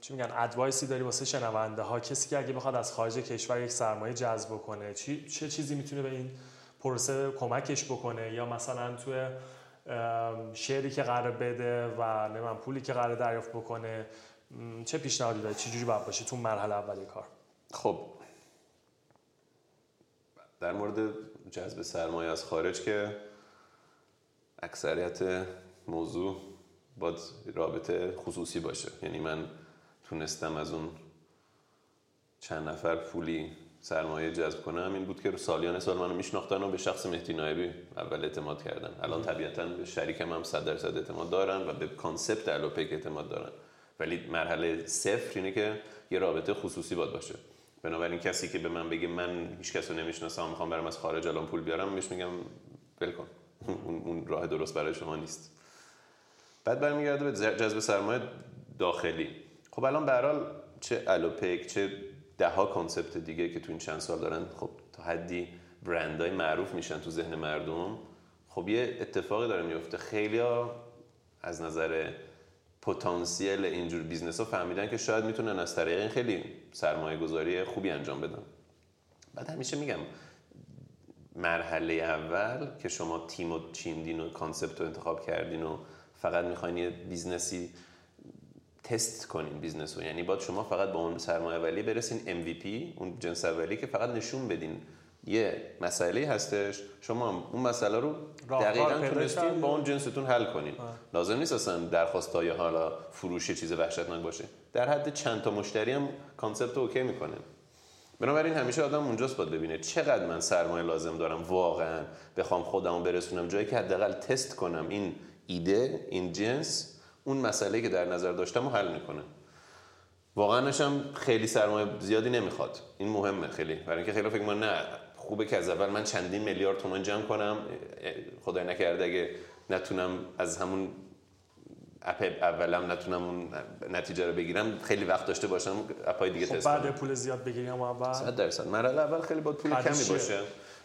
چی میگن ادوایسی داری واسه شنونده ها؟ کسی که اگه بخواد از خارج کشور یک سرمایه جذب کنه چی چه چیزی می‌تونه به این پروسه کمکش بکنه؟ یا مثلا تو شعری که قرار بده و نمی‌دونم پولی که قرار دریافت بکنه چه پیشنهادی داری؟ چه جوری باید باشه تو مرحله اولی کار؟ خب در مورد جذب سرمایه از خارج که اکثریت موضوع باید رابطه خصوصی باشه. یعنی من تونستم از اون چند نفر پولی سرمایه جذب کنم این بود که سالیان سال منو میشناختن و به شخص مهدی نایبی اول اعتماد کردن. الان طبیعتا به شریکم هم صد درصد اعتماد دارن و به کانسپت الوپک اعتماد دارن. ولی مرحله صفر اینه که یه رابطه خصوصی باید باشه. بنابراین کسی که به من بگه من هیچ کس رو نمی‌شناسم می‌خوام برم از خارج الان پول بیارم بهش میگم ول کن. اون راه درست برای شما نیست. بعد برمیگرده به جذب سرمایه داخلی. خب الان به چه الوپیک چه ده ها concept دیگه که تو این چند سال دارن خب تا حدی برندهای معروف میشن تو ذهن مردم. خب یه اتفاقی داره میفته خیلی از نظر پتانسیل اینجور business ها فهمیدن که شاید می‌تونن از طریق این خیلی سرمایه گذاری خوبی انجام بدن بعد همیشه میگم مرحله اول که شما تیم و چیدین و concept رو انتخاب کردین و فقط می‌خواین یه business ی تست کنین business رو. یعنی باید شما فقط با اون سرمایه اولی برسین MVP اون جنس اولی که فقط نشون بدین یه مسئله هستش. شما اون مسئله رو دقیقا تونستین با اون جنستون حل کنین. لازم نیست اصلا درخواست های حالا فروش چیز وحشتناک باشه. در حد چند تا مشتری هم concept OK می‌کنه. بنابراین همیشه آدم اونجاست باید ببینه چقدر من سرمایه لازم دارم واقعا. بخوام خودمو برسونم. جایی که حداقل تست کنم این ایده این جنس اون مسئله که در نظر داشتم رو حل می‌کنه. واقعا هم خیلی سرمایه زیادی نمی‌خواد. این مهمه خیلی. برای اینکه خیلی فکر نه خوبه که از اول من چندین میلیارد تومان جمع کنم. خدای نکرده اگه نتونم از همون اپ اولم نتونم اون نتیجه رو بگیرم خیلی وقت داشته باشم اپای دیگه خب تست بعد کنم. پول زیاد بگیریم اول؟ 100 درصد. مرحله اول خیلی با پول کمی؟ باشه.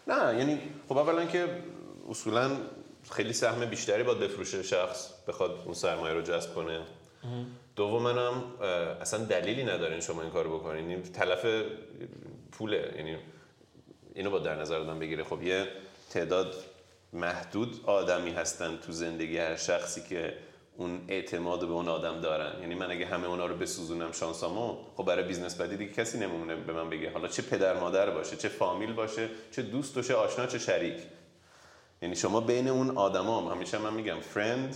نه یعنی خب اولا که اصولا خیلی سهم بیشتری باید بفروشه شخص بخواد اون سرمایه رو جذب کنه. دوم اصلا دلیلی ندارین شما این کارو بکنین. این تلف پوله. یعنی اینو با در نظر آدم بگیره. خب یه تعداد محدود آدمی هستن تو زندگی هر شخصی که اون اعتماد به اون آدم دارن. یعنی من اگه همه اونا رو بسوزونم شانسامو خب برای business بعدی دیگه کسی نمونه به من بگه. حالا چه پدر مادر باشه چه فامیل باشه چه دوست و چه آشنا چه شریک. یعنی شما بین اون آدما هم همیشه من میگم friend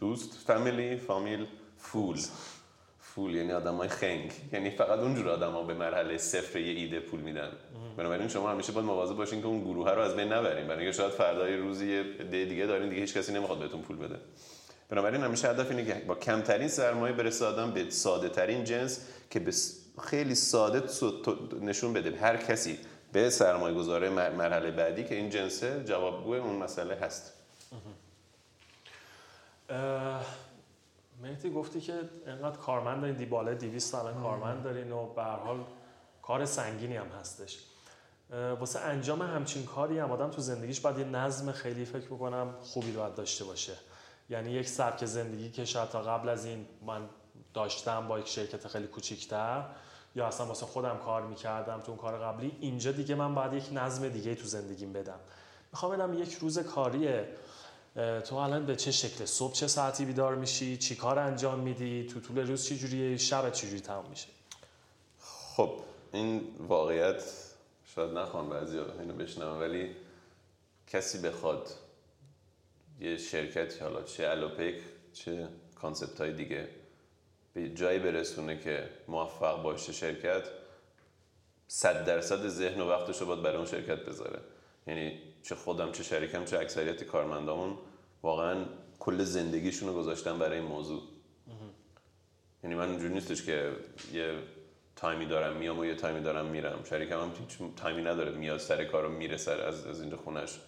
دوست family فامیل fool فول یعنی آدمای خنگ. یعنی فقط اونجور آدما به مرحله صفر یه ایده پول میدن. بنابراین شما همیشه باید مواظب باشین که اون گروه رو از بین نبرین. برای اینکه شاید فردای روزی دیگه دارین دیگه هیچ کسی نمی‌خواد بهتون پول بده. بنابراین همیشه هدف اینه که با کمترین سرمایه برسه آدم به ساده ترین جنس که به خیلی ساده نشون بده. هر کسی به سرمایه گذاره مرحله بعدی که این جنسه جوابگو اون مسئله هست. مهدی گفتی که انقدر کارمند دارین دی بالای 200 الان کارمند دارین و به هر حال کار سنگینی هم هستش. واسه انجام همچین کاری هم آدم تو زندگیش باید یه نظم خیلی فکر می‌کنم خوبی باید داشته باشه. یعنی یک سبک زندگی که شاید تا قبل از این من داشتم با یک شرکت خیلی کوچیکتر یا اصلا واسه خودم کار می‌کردم تو اون کار قبلی اینجا دیگه من باید یک نظم دیگه تو زندگیم بدم. می‌خوام بدم یک روز کاریه اه، تو الان به چه شکل؟ صبح چه ساعتی بیدار میشی؟ چی کار انجام میدی؟ تو طول روز چی جوریه؟ شب چی جوری تموم میشه؟ خب این واقعیت شاید نخوان بعضی اینو بشنوم ولی کسی بخواد یه شرکتی حالا چه الوپیک چه concept های دیگه به جایی برسونه که موفق باشه شرکت صد درصد ذهن و وقتش رو باید برای اون شرکت بذاره. یعنی چه خودم چه شریکم چه اکثریت کارمندامون واقعا کل زندگیشون رو گذاشتن برای این موضوع. یعنی من اونجوری نیستش که یه تایمی دارم میام و یه تایمی دارم میرم. شریکم هم هیچ تایمی نداره میاد سر کار رو میره سر از, از اینجا خونش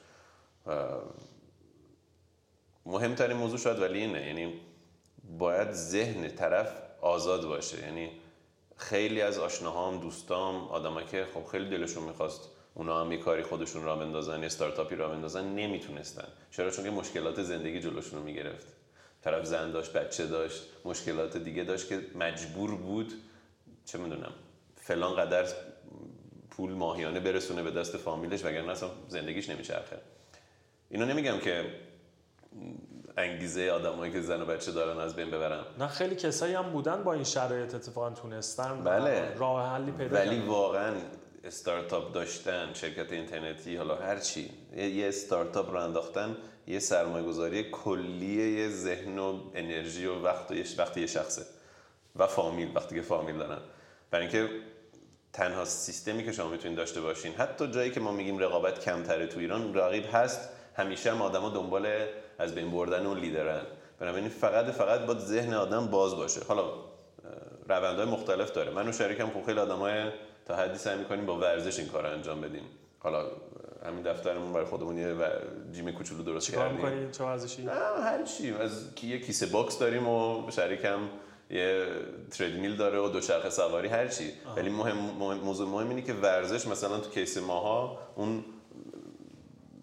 مهمترین موضوع شاید ولی اینه یعنی باید ذهن طرف آزاد باشه. یعنی خیلی از آشناهام دوستام آدمایی که خب خیلی دلشون می‌خواست اونا هم یه کاری خودشون را بندازن یه استارتاپی را بندازن نمی‌تونستن. چرا؟ چون که مشکلات زندگی جلوشون رو می‌گرفت. طرف زن داشت بچه داشت مشکلات دیگه داشت که مجبور بود چه می‌دونم فلان قدر پول ماهیانه برسونه به دست فامیلش وگرنه اصلا زندگیش نمیچرخه. اینو نمیگم که انگیزه آدمایی که زن و بچه دارن از بین ببرم نه خیلی کسایی هم بودن با این شرایط اتفاقا تونستن. بله. راه حلی پیدا ولی کردن. واقعا استارتاپ داشتن شرکت اینترنتی حالا هر چی. یه استارتاپ رو انداختن یه سرمایه گذاری کلیه یه ذهن و انرژی و وقت و یه وقت یه شخصه. و فامیل وقتی که فامیل دارن. برای اینکه تنها سیستمی که شما می‌تونید داشته باشین حتی جایی که ما میگیم رقابت کمتره تو ایران رقیب هست همیشه هم آدما دنبال از بین بردن اون لیدرن بنابراین فقط فقط با ذهن آدم باز باشه. حالا روندهای مختلف داره. من و شریکم خب خیلی آدمای تا حدی سعی می‌کنیم با ورزش این کار انجام بدیم. حالا همین دفترمون برای خودمون یه و- gym کوچولو درست چیکار کردیم. می‌کنی؟ چه ورزشی؟ نه هر چی. از یه کیسه box داریم و شریکم یه تردمیل داره و دوچرخه سواری هر چی. ولی مهم, مهم موضوع مهم اینه که ورزش مثلا تو case ماها اون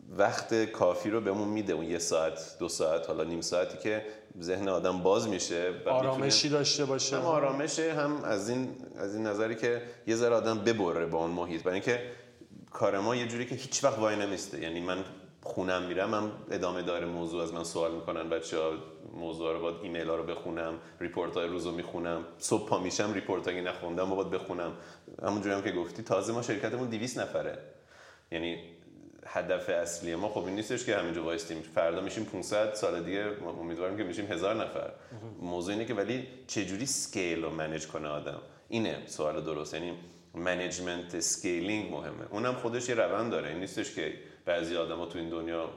وقت کافی رو بهمون میده اون یه ساعت دو ساعت حالا نیم ساعتی که ذهن آدم باز میشه و آرامشی داشته باشه. هم آرامشه هم از این از این نظری که یه ذره آدم ببره با اون محیط. برای اینکه کار ما یه جوری که هیچ وقت وای نمیسته. یعنی من خونم میرم هم ادامه داره موضوع از من سوال می‌کنن بچه ها موضوع رو باید ایمیل ها رو بخونم report های روز رو می‌خونم. صبح پا میشم report هایی نخوندم و باید بخونم. همونجوری هم که گفتی تازه ما شرکتمون 200 نفره. یعنی هدف اصلی ما خب این نیستش که همینجا وایستیم. فردا میشیم 500 سال دیگه ما امیدواریم که میشیم هزار نفر. موضوع اینه که ولی چجوری scale رو manage کنه آدم؟ اینه سوال درست. یعنی management scaling مهمه. اونم خودش یه روند داره. این نیستش که بعضی آدما تو این دنیا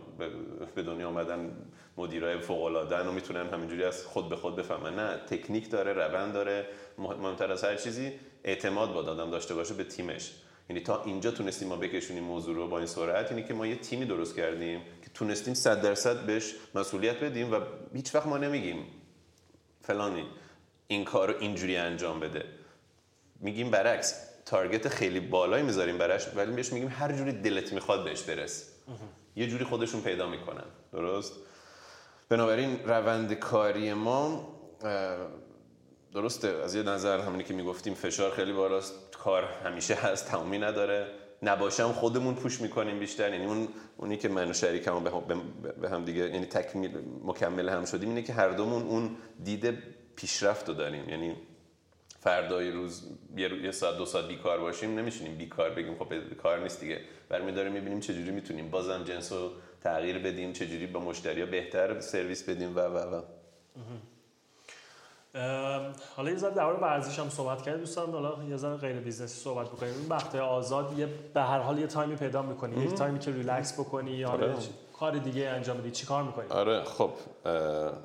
به دنیا آمدن مدیرای فوق العاده و می‌تونن همینجوری از خود به خود بفهمن. نه تکنیک داره روند داره. مهمتر از هر چیزی اعتماد با آدم داشته باشه به تیمش. یعنی تا اینجا تونستیم ما بکشونیم موضوع رو با این سرعت اینه که ما یه تیمی درست کردیم که تونستیم 100 درصد بهش مسئولیت بدیم و هیچ وقت ما نمیگیم فلانی این کار رو اینجوری انجام بده. میگیم برعکس تارگت خیلی بالایی می‌ذاریم براش ولی بهش میگیم هر جوری دلت می‌خواد بهش برس. یه جوری خودشون پیدا می‌کنن. درست؟ بنابراین روند کاری ما درسته از یه نظر همونی که می‌گفتیم فشار خیلی بالاست کار همیشه هست تمومی نداره. نباشم خودمون پوش می‌کنیم بیشتر یعنی اون اونی که من و شریکم به هم, به- به هم دیگه یعنی تکمیل مکمل هم شدیم اینه که هر دومون اون دید پیشرفت رو داریم. یعنی فردای روز یه, رو- یه ساعت دو ساعت بیکار باشیم نمیشینیم بیکار بگیم خب کار نیست دیگه. برمیداریم می‌بینیم چجوری می‌تونیم بازم جنس تغییر بدیم چجوری با مشتری بهتر سرویس بدیم و و و. حالا یه ذره در مورد ورزش هم صحبت کردیم دوستان حالا یه ذره غیر business ی صحبت بکنیم. این وقت آزاد یه به هر حال یه time ی پیدا می‌کنی. یک time ی که ریلکس بکنی یا آره. کار دیگه انجام بدی. چی کار می‌کنی؟ آره خب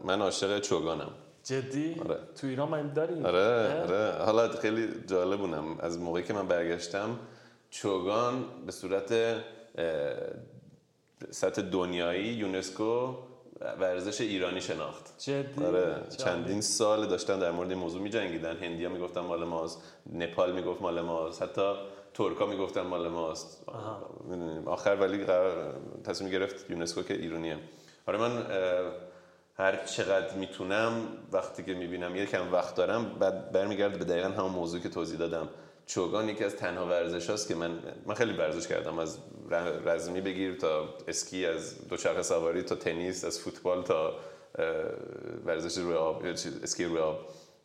من عاشق چوگانم. جدی؟ آره. تو ایران من داری؟ آره آره. حالا خیلی جالب بودم از موقعی که من برگشتم چوگان به صورت سطح دنیایی یونسکو ورزش ایرانی شناخت. جدی؟ آره. چندین سال داشتن در مورد این موضوع می جنگیدن هندیا می‌گفتن مال ماست نپال می‌گفت مال ماست حتی ترکا می‌گفتن مال ماست. آخر ولی قرار تصمیم گرفت یونسکو که ایرانیه آره من هر چقدر می‌تونم وقتی که می‌بینم یه کم وقت دارم بعد برمیگرده به دقیقا همون موضوعی که توضیح دادم. چوگان یکی از تنها ورزش هاست که من من خیلی ورزش کردم. از رزمی بگیر تا اسکی از دوچرخه سواری تا تنیس از فوتبال تا ورزش روی آب اسکی روی آب.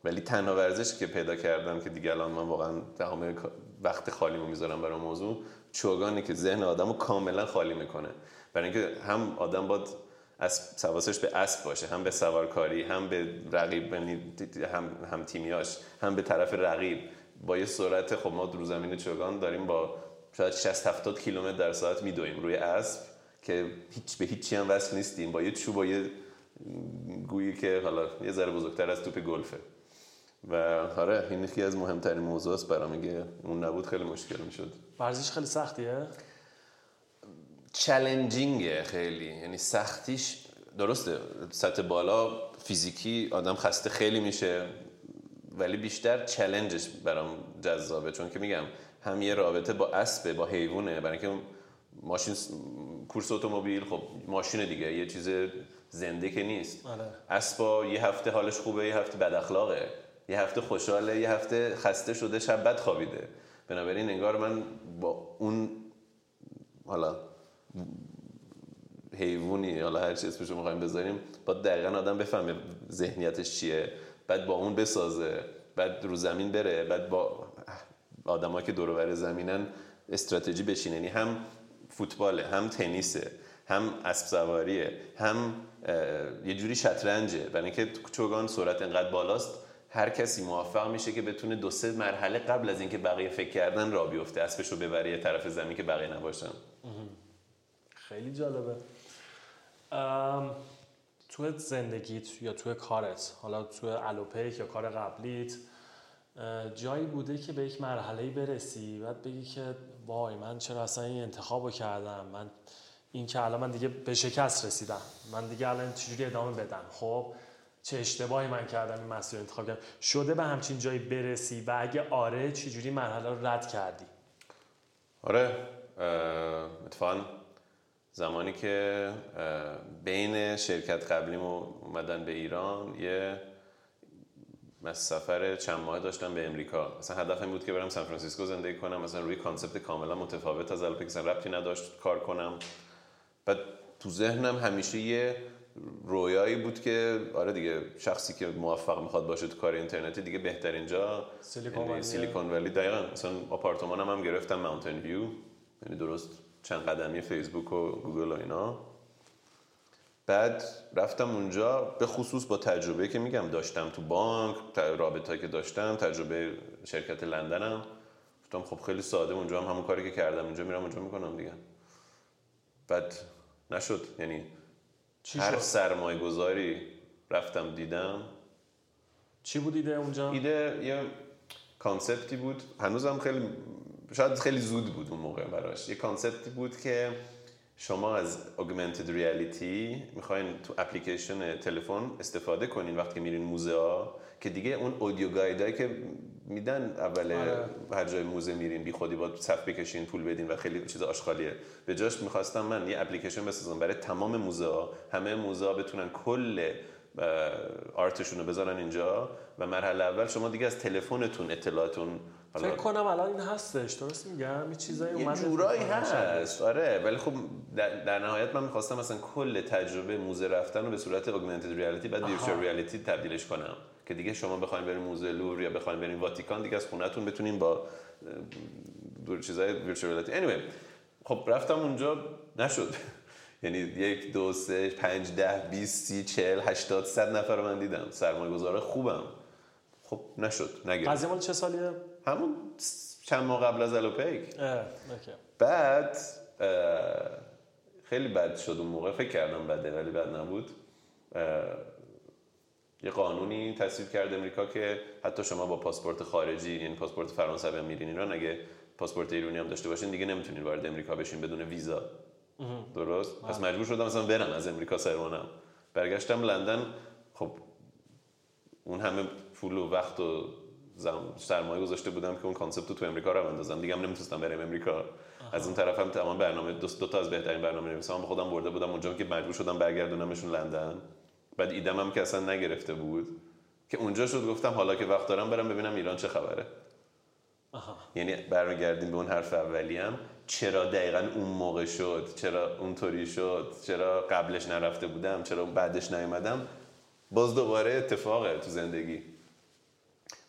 ولی تنها ورزشی که پیدا کردم که دیگه الان من واقعا تمام وقت خالیمو می‌ذارم برای موضوع چوگانی که ذهن آدمو کاملا خالی می‌کنه. برای اینکه هم آدم باید اسب سواسش به اسب باشه هم به سوارکاری هم به رقیب یعنی هم هم تیمیاش هم به طرف رقیب. با یه سرعت خب ما رو زمین چوگان داریم با شاید 60 70 کیلومتر در ساعت میدویم روی اسب که هیچ به هیچی هم وصل نیستیم. با یه چوب و یه گویی که حالا یه ذره بزرگتر از توپ گلفه. و آره این یکی از مهمترین موضوع است برام. میگه اون نبود خیلی مشکل می‌شد. ورزش خیلی سختیه؟ چلنجینگه خیلی. یعنی سختیش درسته. سطح بالا فیزیکی آدم خسته خیلی میشه. ولی بیشتر چلنجش برام جذابه چون که میگم هم یه رابطه با اسبه با حیوانه. برای اینکه ماشین کورس اتومبیل خب ماشین دیگه یه چیز زنده که نیست. آره. اسبا یه هفته حالش خوبه یه هفته بد اخلاقه یه هفته خوشحاله یه هفته خسته شده شب بد خوابیده. بنابراین انگار من با اون حالا حیوانی حالا هر چی اسمشو می‌خوایم بذاریم با دقیقا آدم بفهمه ذهنیتش چیه. بعد با اون بسازه بعد رو زمین بره بعد با آدما که دور زمینن استراتژی بشینه. یعنی هم فوتباله هم تنیسه هم اسب سواریه هم یه جوری شطرنجه. برای اینکه چوگان سرعت انقدر بالاست هر کسی موفق میشه که بتونه دو سه مرحله قبل از اینکه بقیه فکر کردن را بیفته اسبش رو ببره یه طرف زمین که بقیه نباشن. خیلی جالبه. تو زندگیت یا تو کارت حالا تو الوپیک یا کار قبلیت جایی بوده که به یک مرحله برسی بعد بگی که وای من چرا اصلا این انتخاب رو کردم؟ من این که الان من دیگه به شکست رسیدم. من دیگه الان چجوری ادامه بدم؟ خب چه اشتباهی من کردم این مسیر انتخاب کردم. شده به همچین جایی برسی و اگه آره چجوری مرحله رو رد کردی؟ آره اتفاقا زمانی که بین شرکت قبلیم اومدن به ایران یه من سفر چند ماه داشتم به امریکا. مثلا هدف این بود که برم سان فرانسیسکو زندگی کنم مثلا روی concept کاملا متفاوت از اصلا ربطی نداشت کار کنم. بعد تو ذهنم همیشه یه رویایی بود که آره دیگه شخصی که موفق می‌خواد باشه تو کار اینترنتی دیگه بهترین جا. Silicon یعنی Valley. Silicon Valley دقیقا مثلا آپارتمانم هم گرفتم Mountain View یعنی درست چند قدمی فیسبوک و گوگل و اینا. بعد رفتم اونجا به خصوص با تجربه که میگم داشتم تو بانک رابطه که داشتم تجربه شرکت لندنم. گفتم خب خیلی ساده اونجا هم همون کاری که کردم اینجا میرم اونجا می‌کنم دیگه. بعد نشد. یعنی چی هر؟ سرمایه گذاری رفتم دیدم. چی بود ایده اونجا؟ ایده یه concept ی بود. هنوزم خیلی شاید خیلی زود بود اون موقع براش. یه concept ی بود که شما از augmented reality می‌خواین تو اپلیکیشن تلفن استفاده کنین وقتی که میرین موزه ها که دیگه اون audio guide ایی که میدن اول آره. هر جای موزه میرین بی خودی باید صف بکشین پول بدین و خیلی چیز آشغالیه. به جاش می‌خواستم من یه اپلیکیشن بسازم برای تمام موزه ها همه موزه ها بتونن کل آرتشون رو بذارن اینجا و مرحله اول شما دیگه از تلفنتون اطلاعاتون حالا فکر کنم الان این هستش درست میگم؟ یه چیزایی یه اومده جورایی شاید. هست. آره ولی خب در, در نهایت من می‌خواستم مثلا کل تجربه موزه رفتن رو به صورت augmented reality بعد virtual reality تبدیلش کنم. که دیگه شما بخواین برین موزه لور یا بخواین برین واتیکان دیگه از خونهتون بتونین با دور چیزای virtual reality. Anyway خب رفتم اونجا نشد. یعنی یک دو سه پنج ده بیست سی چهل هشتاد صد نفر رو من دیدم. سرمایه گذاره خوبم. خب نشد نگرفت. قضیه مال چه سالیه؟ همون چند ماه قبل از الوپیک. بعد خیلی بد شد اون موقع. فکر کردم بده ولی بد نبود. یه قانونی تصویب کرد امریکا که حتی شما با پاسپورت خارجی یعنی پاسپورت فرانسوی هم میرین ایران اگه پاسپورت ایرانی هم داشته باشین دیگه نمی‌تونین وارد امریکا بشین بدون ویزا. درست؟ پس مجبور شدم مثلا برم از امریکا سر همینم برگشتم لندن خب اون همه پول و وقت و زم- سرمایه گذاشته بودم که اون concept رو تو امریکا راه بندازم دیگه هم نمی‌تونستم برم امریکا. از اون طرف هم تمام برنامه دو, دو تا از بهترین برنامه نویسامو با خودم برده بودم. اونجا که مجبور شدم برگردونمشون لندن. بعد ایدم هم که اصلا نگرفته بود. که اونجا شد گفتم حالا که وقت دارم برم ببینم ایران چه خبره. آها. یعنی برمیگردیم به اون حرف اولیم چرا دقیقا اون موقع شد؟ چرا اونطوری شد؟ چرا قبلش نرفته بودم؟ چرا بعدش نیومدم؟ باز دوباره اتفاقه تو زندگی.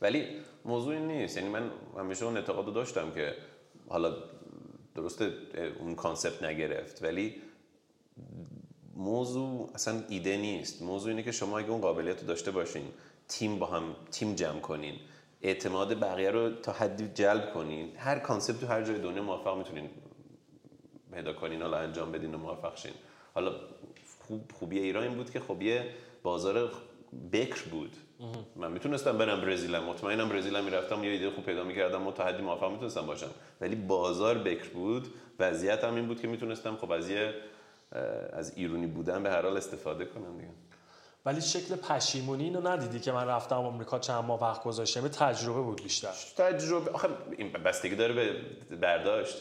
ولی موضوعی نیست. یعنی من همیشه اون اعتقاد داشتم که حالا درسته اون کانسپت نگرفت ولی موضوع اصلا ایده نیست. موضوع اینه که شما اگه اون قابلیت رو داشته باشین تیم با هم تیم جمع کنین. اعتماد بقیه رو تا حدی جلب کنین. هر کانسپت تو هر جای دنیا موفق می‌تونین پیدا کنین حالا انجام بدین و موفق شین. حالا خوب خوبی ایران این بود که خب یه بازار بکر بود. من می‌تونستم برم برزیلم مطمئنم برزیلم می‌رفتم یه ایده خوب پیدا می‌کردم و تا حدی موفق می‌تونستم باشم. ولی بازار بکر بود وضعیت هم این بود که می‌تونستم خب از یه از ایرونی بودن به هر حال استفاده کنم دیگه. ولی شکل پشیمونی اینو ندیدی که من رفتم آمریکا چند ماه وقت گذاشتم؟ تجربه بود بیشتر. تجربه آخه این بستگی داره به برداشت.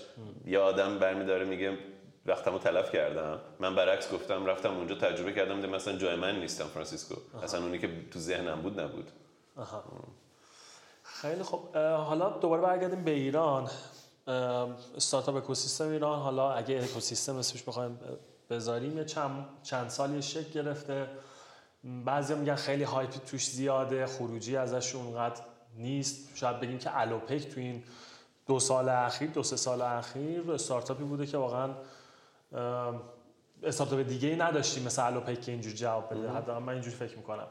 یه آدم برمیداره میگه وقتمو تلف کردم. من برعکس گفتم رفتم اونجا تجربه کردم دیدم مثلا جای من نیستم فرانسیسکو. اصلا اونی که تو ذهنم بود نبود. آها. خیلی خب حالا دوباره برگردیم به ایران. startup ecosystem ایران حالا اگه اکوسیستم اسمش بخوایم بذاریم یه چند, چند سالی شکل گرفته. بعضی میگن خیلی hype ی توش زیاده خروجی ازش اونقدر نیست. شاید بگیم که الوپیک تو این دو سال اخیر دو سه سال اخیر استارتاپی بوده که واقعا استارتاپ دیگه ای نداشتیم مثل الوپیک که اینجوری جواب بده. حداقل من اینجوری فکر می‌کنم.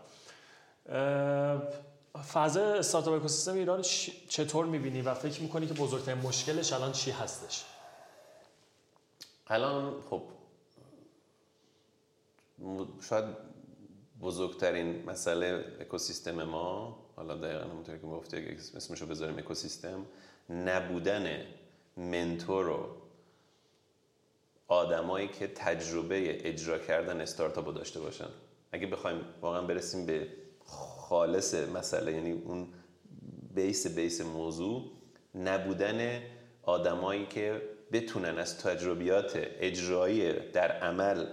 فضا startup ecosystem ایران چطور می‌بینی و فکر می‌کنی که بزرگترین مشکلش الان چی هستش؟ الان خب شاید بزرگترین مسئله اکوسیستم ما حالا دقیقا همونطوری که گفتی اسمشو بذاریم اکوسیستم نبودن منتور و آدمایی که تجربه اجرا کردن استارتاپ رو داشته باشن. اگه بخوایم واقعا برسیم به خالص مسئله یعنی اون بیس بیس موضوع نبودن آدمایی که بتونن از تجربیات اجرایی در عمل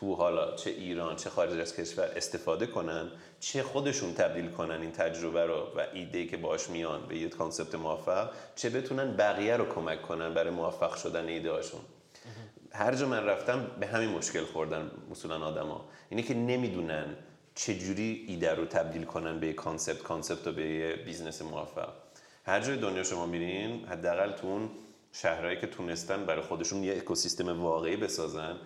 تو حالا چه ایران چه خارج از کشور استفاده کنن چه خودشون تبدیل کنن این تجربه رو و ایده که باش میان به یه کانسپت موفق چه بتونن بقیه رو کمک کنن برای موفق شدن ایده هاشون. هر جا من رفتم به همین مشکل خوردن اصولا آدما. اینه که نمی‌دونن چجوری ایده رو تبدیل کنن به concept concept رو به یه business موفق. هر جای دنیا شما میرین حداقل تو اون شهرهایی که تونستن برای خودشون یه اکوسیستم واقعی بسازن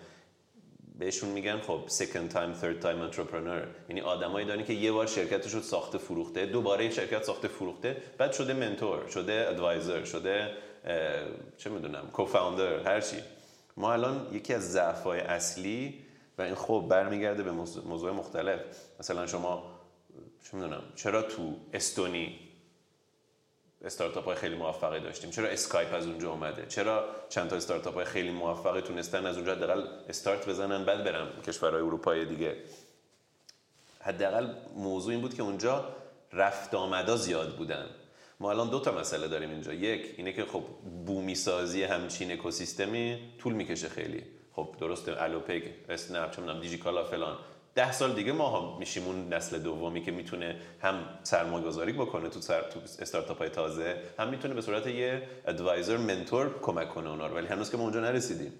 بهشون میگن خب second time third time entrepreneur. یعنی آدمایی دارن که یه بار شرکتش رو ساخته فروخته دوباره یه شرکت ساخته فروخته بعد شده mentor شده advisor شده چه می‌دونم co-founder هر چی. ما الان یکی از ضعف‌های اصلی و این خب برمیگرده به موضوع مختلف. مثلا شما چه می‌دونم چرا تو استونی استارتاپ های خیلی موفقی داشتیم. چرا اسکایپ از اونجا اومده؟ چرا چند تا استارتاپ های خیلی موفقی تونستن از اونجا حداقل استارت بزنن بعد برن کشورهای اروپایی دیگه؟ حداقل موضوع این بود که اونجا رفت آمدا زیاد بودن. ما الان دو تا مسئله داریم اینجا. یک اینه که خب بومی سازی همچین اکوسیستمی طول می‌کشه خیلی. خب درسته الوپیک اسنپ چه می‌دونم دیجیکالا فلان. ده سال دیگه ما میشیم اون نسل دومی که می‌تونه هم سرمایه گذاری بکنه تو, سر، تو استارتاپ های تازه هم می‌تونه به صورت یه ادوایزر منتور کمک کنه اونا رو. ولی هنوز که ما اونجا نرسیدیم.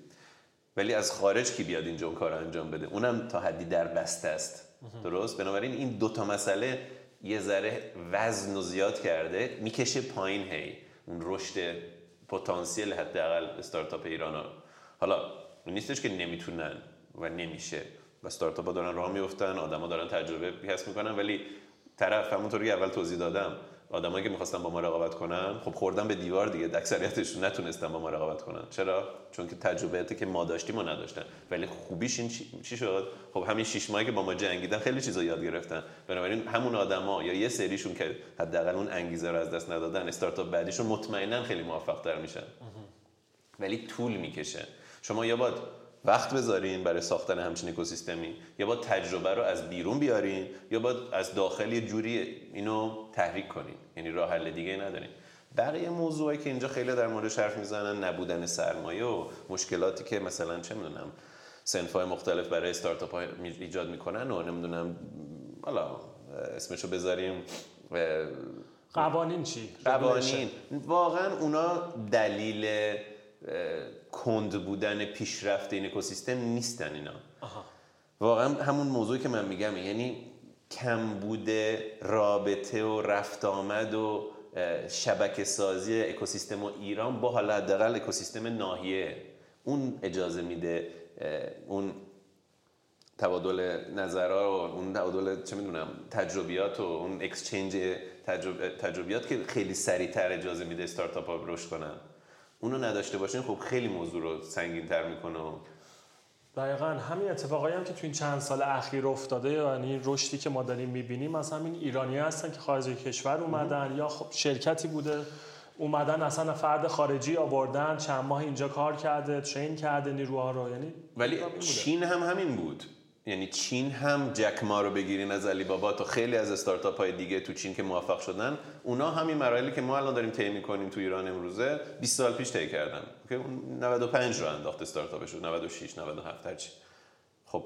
ولی از خارج کی بیاد اینجا اون کار انجام بده؟ اونم تا حدی در بسته است. درست؟ بنابراین این دوتا مسئله یه ذره وزن و زیاد کرده می‌کشه پایین هی. اون رشد پتانسیل حداقل استارتاپ ایران ها. حالا نیستش که نمی‌تونن و نمیشه. استارتاپ ها دارن راه میفتن آدما دارن تجربه کسب می‌کنن ولی طرف همونطوری که اول توضیح دادم آدمایی که می‌خواستن با ما رقابت کنن خب خوردن به دیوار دیگه اکثریتشون نتونستن با ما رقابت کنن. چرا؟ چون که تجربیاتی که ما داشتیم و نداشتن. ولی خوبیش این چی شد؟ خب همین شش ماهی که با ما جنگیدن خیلی چیزا یاد گرفتن. بنابراین همون آدما یا یه سریشون که حداقل اون انگیزه رو از دست ندادن استارتاپ بعدیشون مطمئنا خیلی موفق تر میشن ولی طول می‌کشه. شما یا باید وقت بذارین برای ساختن همچین اکوسیستمی. یا با تجربه رو از بیرون بیارین یا با از داخل یه جوری اینو تحریک کنین. یعنی راه حل دیگه ندارین. بقیه موضوعی که اینجا خیلی در موردش حرف می‌زنن نبودن سرمایه و مشکلاتی که مثلا چه می‌دونم سنفای مختلف برای استارتاپ ها ایجاد می‌کنن و نمی‌دونم حالا اسمشو بذاریم قوانین چی؟ قوانین. واقعا اونا دلیل کند بودن پیشرفت این اکوسیستم نیستن اینا. واقعا همون موضوعی که من میگم یعنی کم بوده رابطه و رفت آمد و شبکه سازی اکوسیستم و ایران با حالا حداقل اکوسیستم ناحیه. اون اجازه میده اون تبادل نظرها و اون تبادل چه می‌دونم تجربیات و اون اکسچنج تجربیات که خیلی سریعتر اجازه میده استارتاپ ها رشد کنن. اونو نداشته باشین خب خیلی موضوع رو سنگین تر می‌کنه. دقیقا همین اتفاقایی هم که تو این چند سال اخیر افتاده یعنی رشدی که ما داریم می‌بینیم از همین ایرانی هستن که خارج کشور اومدن یا خب شرکتی بوده اومدن اصلا فرد خارجی آوردن چند ماه اینجا کار کرده ترین کرده نیروها رو یعنی ولی چین هم همین بود. یعنی چین هم جک ما رو بگیرین از علی بابا تا خیلی از استارتاپ های دیگه تو چین که موفق شدن. اونا همین مراحلی که ما الان داریم طی می‌کنیم تو ایران امروزه 20 سال پیش طی کردن. که اون 95 رو انداخت استارتاپش 96 97 هرچی خب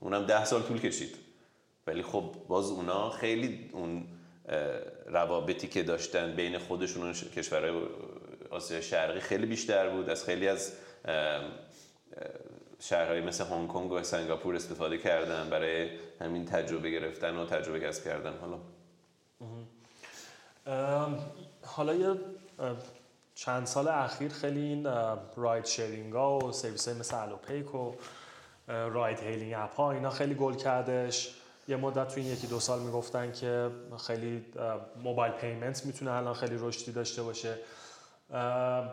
اونم 10 سال طول کشید. ولی خب باز اونا خیلی اون روابطی که داشتن بین خودشون و کشورهای آسیا شرقی خیلی بیشتر بود. از خیلی از شهرهایی مثل هنگ کنگ و سنگاپور استفاده کردن برای همین تجربه گرفتن و تجربه کسب کردن. حالا. حالا یه چند سال اخیر خیلی این ride sharing ها و سرویس های مثل الوپیک و ride hailing app ها اینا خیلی گل کردش. یه مدت تو این یکی دو سال می‌گفتن که خیلی mobile payment می‌تونه الان خیلی رشدی داشته باشه.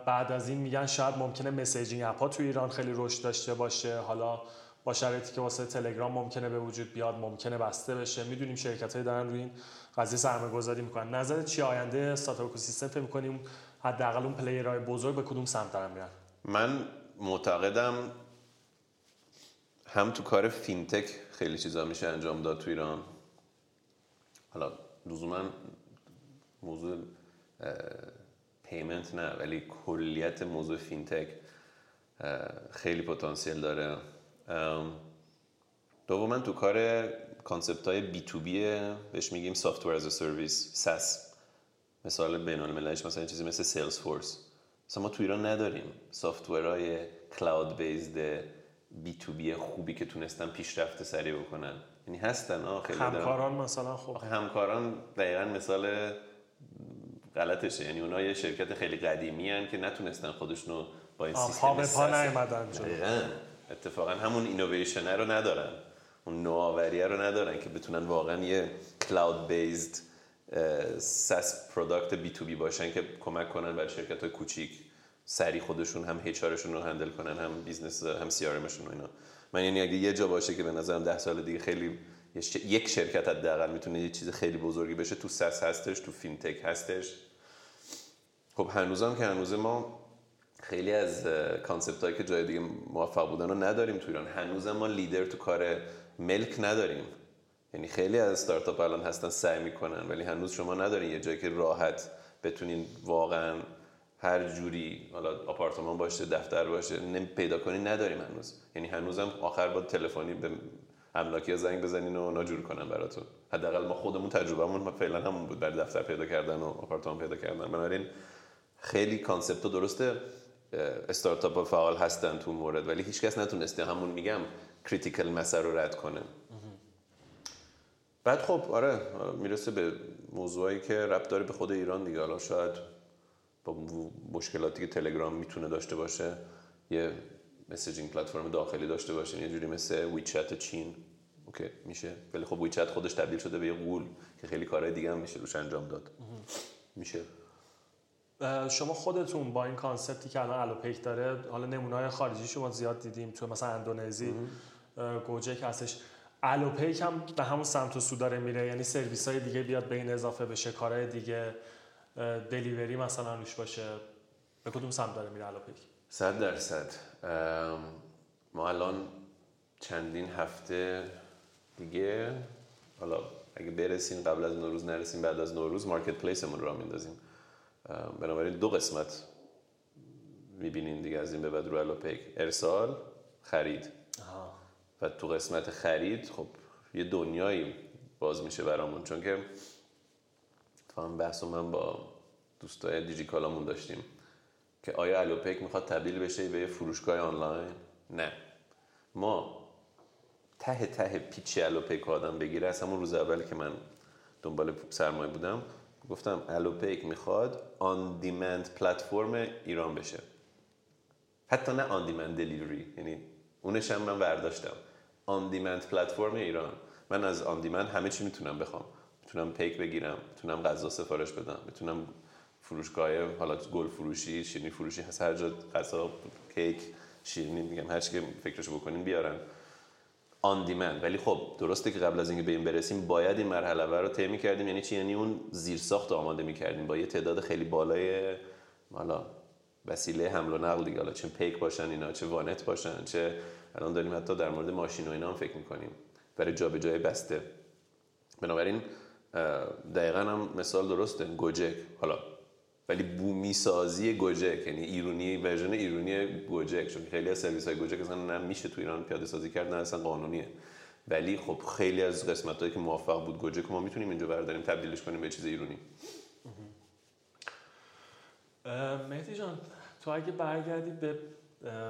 بعد از این میگن شاید ممکنه messaging app ها تو ایران خیلی رشد داشته باشه. حالا با شرایطی که واسه تلگرام ممکنه به وجود بیاد ممکنه بسته بشه. می‌دونیم شرکت های دارن روی این قضیه سرمایه گذاری می‌کنن. نظر چی آینده startup ecosystem فکر می‌کنیم حداقل اون player های بزرگ به کدوم سمت دارن میرن؟ من معتقدم هم تو کار fintech خیلی چیزا میشه انجام داد تو ایران. حالا لزوما موضوع payment نه ولی کلیت موضوع fintech خیلی پتانسیل داره. دوما تو کار concept های B2B بهش میگیم software as a service SaaS. مثال بین المللیش مثلا چیزی مثل Salesforce مثلا ما تو ایران نداریم های cloud-based B2B خوبی که تونستن پیشرفت سریع بکنن. یعنی هستن آه خیلی همکاران مثلا خب همکاران دقیقا مثال غلطشه یعنی اونا یه شرکت خیلی قدیمی هن که نتونستن خودشونو با این سیستم پا پا نیومدن اتفاقا همون اینویشن رو ندارن. اون نوآوریه رو ندارن که بتونن واقعا یه cloud-based SaaS product B2B باشن که کمک کنن برای شرکت های کوچیک. سریع خودشون هم HR شون رو handle کنن هم business هم CR و اینا. من یعنی اگه یه جا باشه که به نظرم ده سال دیگه خیلی یک شرکت حداقل می‌تونه یه چیز خیلی بزرگی بشه. تو SaaS هستش تو fintech هستش. خب هنوزم که هنوز ما خیلی از concept هایی که جای دیگه موفق بودن رو نداریم تو ایران. هنوزم ما لیدر تو کار ملک نداریم. یعنی خیلی از استارتاپ الان هستن سعی می‌کنن ولی هنوز شما ندارین یه جایی که راحت بتونین واقعا هر جوری حالا آپارتمان باشه دفتر باشه پیدا کنین نداریم هنوز. یعنی هنوزم آخر باید تلفنی به املاکی زنگ بزنین و اونا جور کنن براتون. حداقل ما خودمون تجربهمون فعلا همون بود. برای دفتر پیدا کردن و آپارتمان پیدا کردن. بنابراین خیلی concept درسته. استارتاپ فعال هستن تو مورد ولی هیچکس نتونسته. همون میگم critical mass ئه رو رد کنه. بعد خب آره می‌رسه به موضوعی که ربط داره به خود ایران دیگه. حالا شاید با مشکلاتی که تلگرام می‌تونه داشته باشه یه messaging platform داخلی داشته باشه یه جوری مثل WeChat چین. OK میشه. ولی خب WeChat خودش تبدیل شده به یه غول که خیلی کارهای دیگه هم میشه روش انجام داد. میشه. شما خودتون با این concept ی که الان الوپیک داره حالا نمونه خارجی شما زیاد دیدیم تو مثلا اندونزی Gojek هستش. الوپیک هم به همون سمت و سو داره میره یعنی سرویس های دیگه بیاد بین اضافه بشه کارهای دیگه delivery مثلا روش باشه. به کدوم سمت داره میره الوپیک صد درصد. ما الان چندین هفته دیگه حالا اگه برسیم قبل از نوروز نرسیم بعد از نوروز مارکت پلیسمون رو میندازیم. بنابراین دو قسمت می‌بینین دیگه از این به بعد رو الوپیک ارسال خرید. و تو قسمت خرید خب یه دنیایی باز میشه برامون. چون که هم بحث من با دوستای دیجیکالامون داشتیم. که آیا الوپیک می‌خواد تبدیل بشه به فروشگاه آنلاین؟ نه. ما ته ته پیچ الوپیک آدم بگیره. از همون روز اول که من دنبال سرمایه بودم گفتم الوپیک می‌خواد آن دیمند پلتفرم ایران بشه. حتی نه آن دیمند دلیوری یعنی اونش هم من برداشتم. آن دیمند پلتفرم ایران. من از آن دیمند همه چی می‌تونم بخوام. می‌تونم پیک بگیرم. می‌تونم غذا سفارش بدم. می‌تونم فروشگاه حالا گل فروشی شیرینی فروشی هست. هر جا غذا کیک شیرینی میگم هر که فکرشو بکنین بیارن. آن دیمند ولی خب درسته که قبل از اینکه به این برسیم باید این مرحله رو طی کردیم یعنی چی؟ یعنی اون زیرساخت آماده می‌کردیم. با یه تعداد خیلی بالای حالا وسیله حمل و نقل دیگه. حالا چه پیک باشن اینا چه وانت باشن چه الان داریم حتی در مورد ماشین و اینا هم فکر می‌کنیم. برای جابجایی بسته. بنابراین دقیقا هم مثال درسته. گوجک حالا ولی بومی سازی گوجک یعنی ایرونی ورژن ایرونی گوجک چون خیلی از سرویس های گوجک اصلا نه میشه تو ایران پیاده سازی کرد نه اصلا قانونیه. ولی خب خیلی از قسمت هایی که موفق بود گوجک ما می‌تونیم اینجا برداریم تبدیلش کنیم به چیز ایرونی. مهدی جان تو اگه برگردی به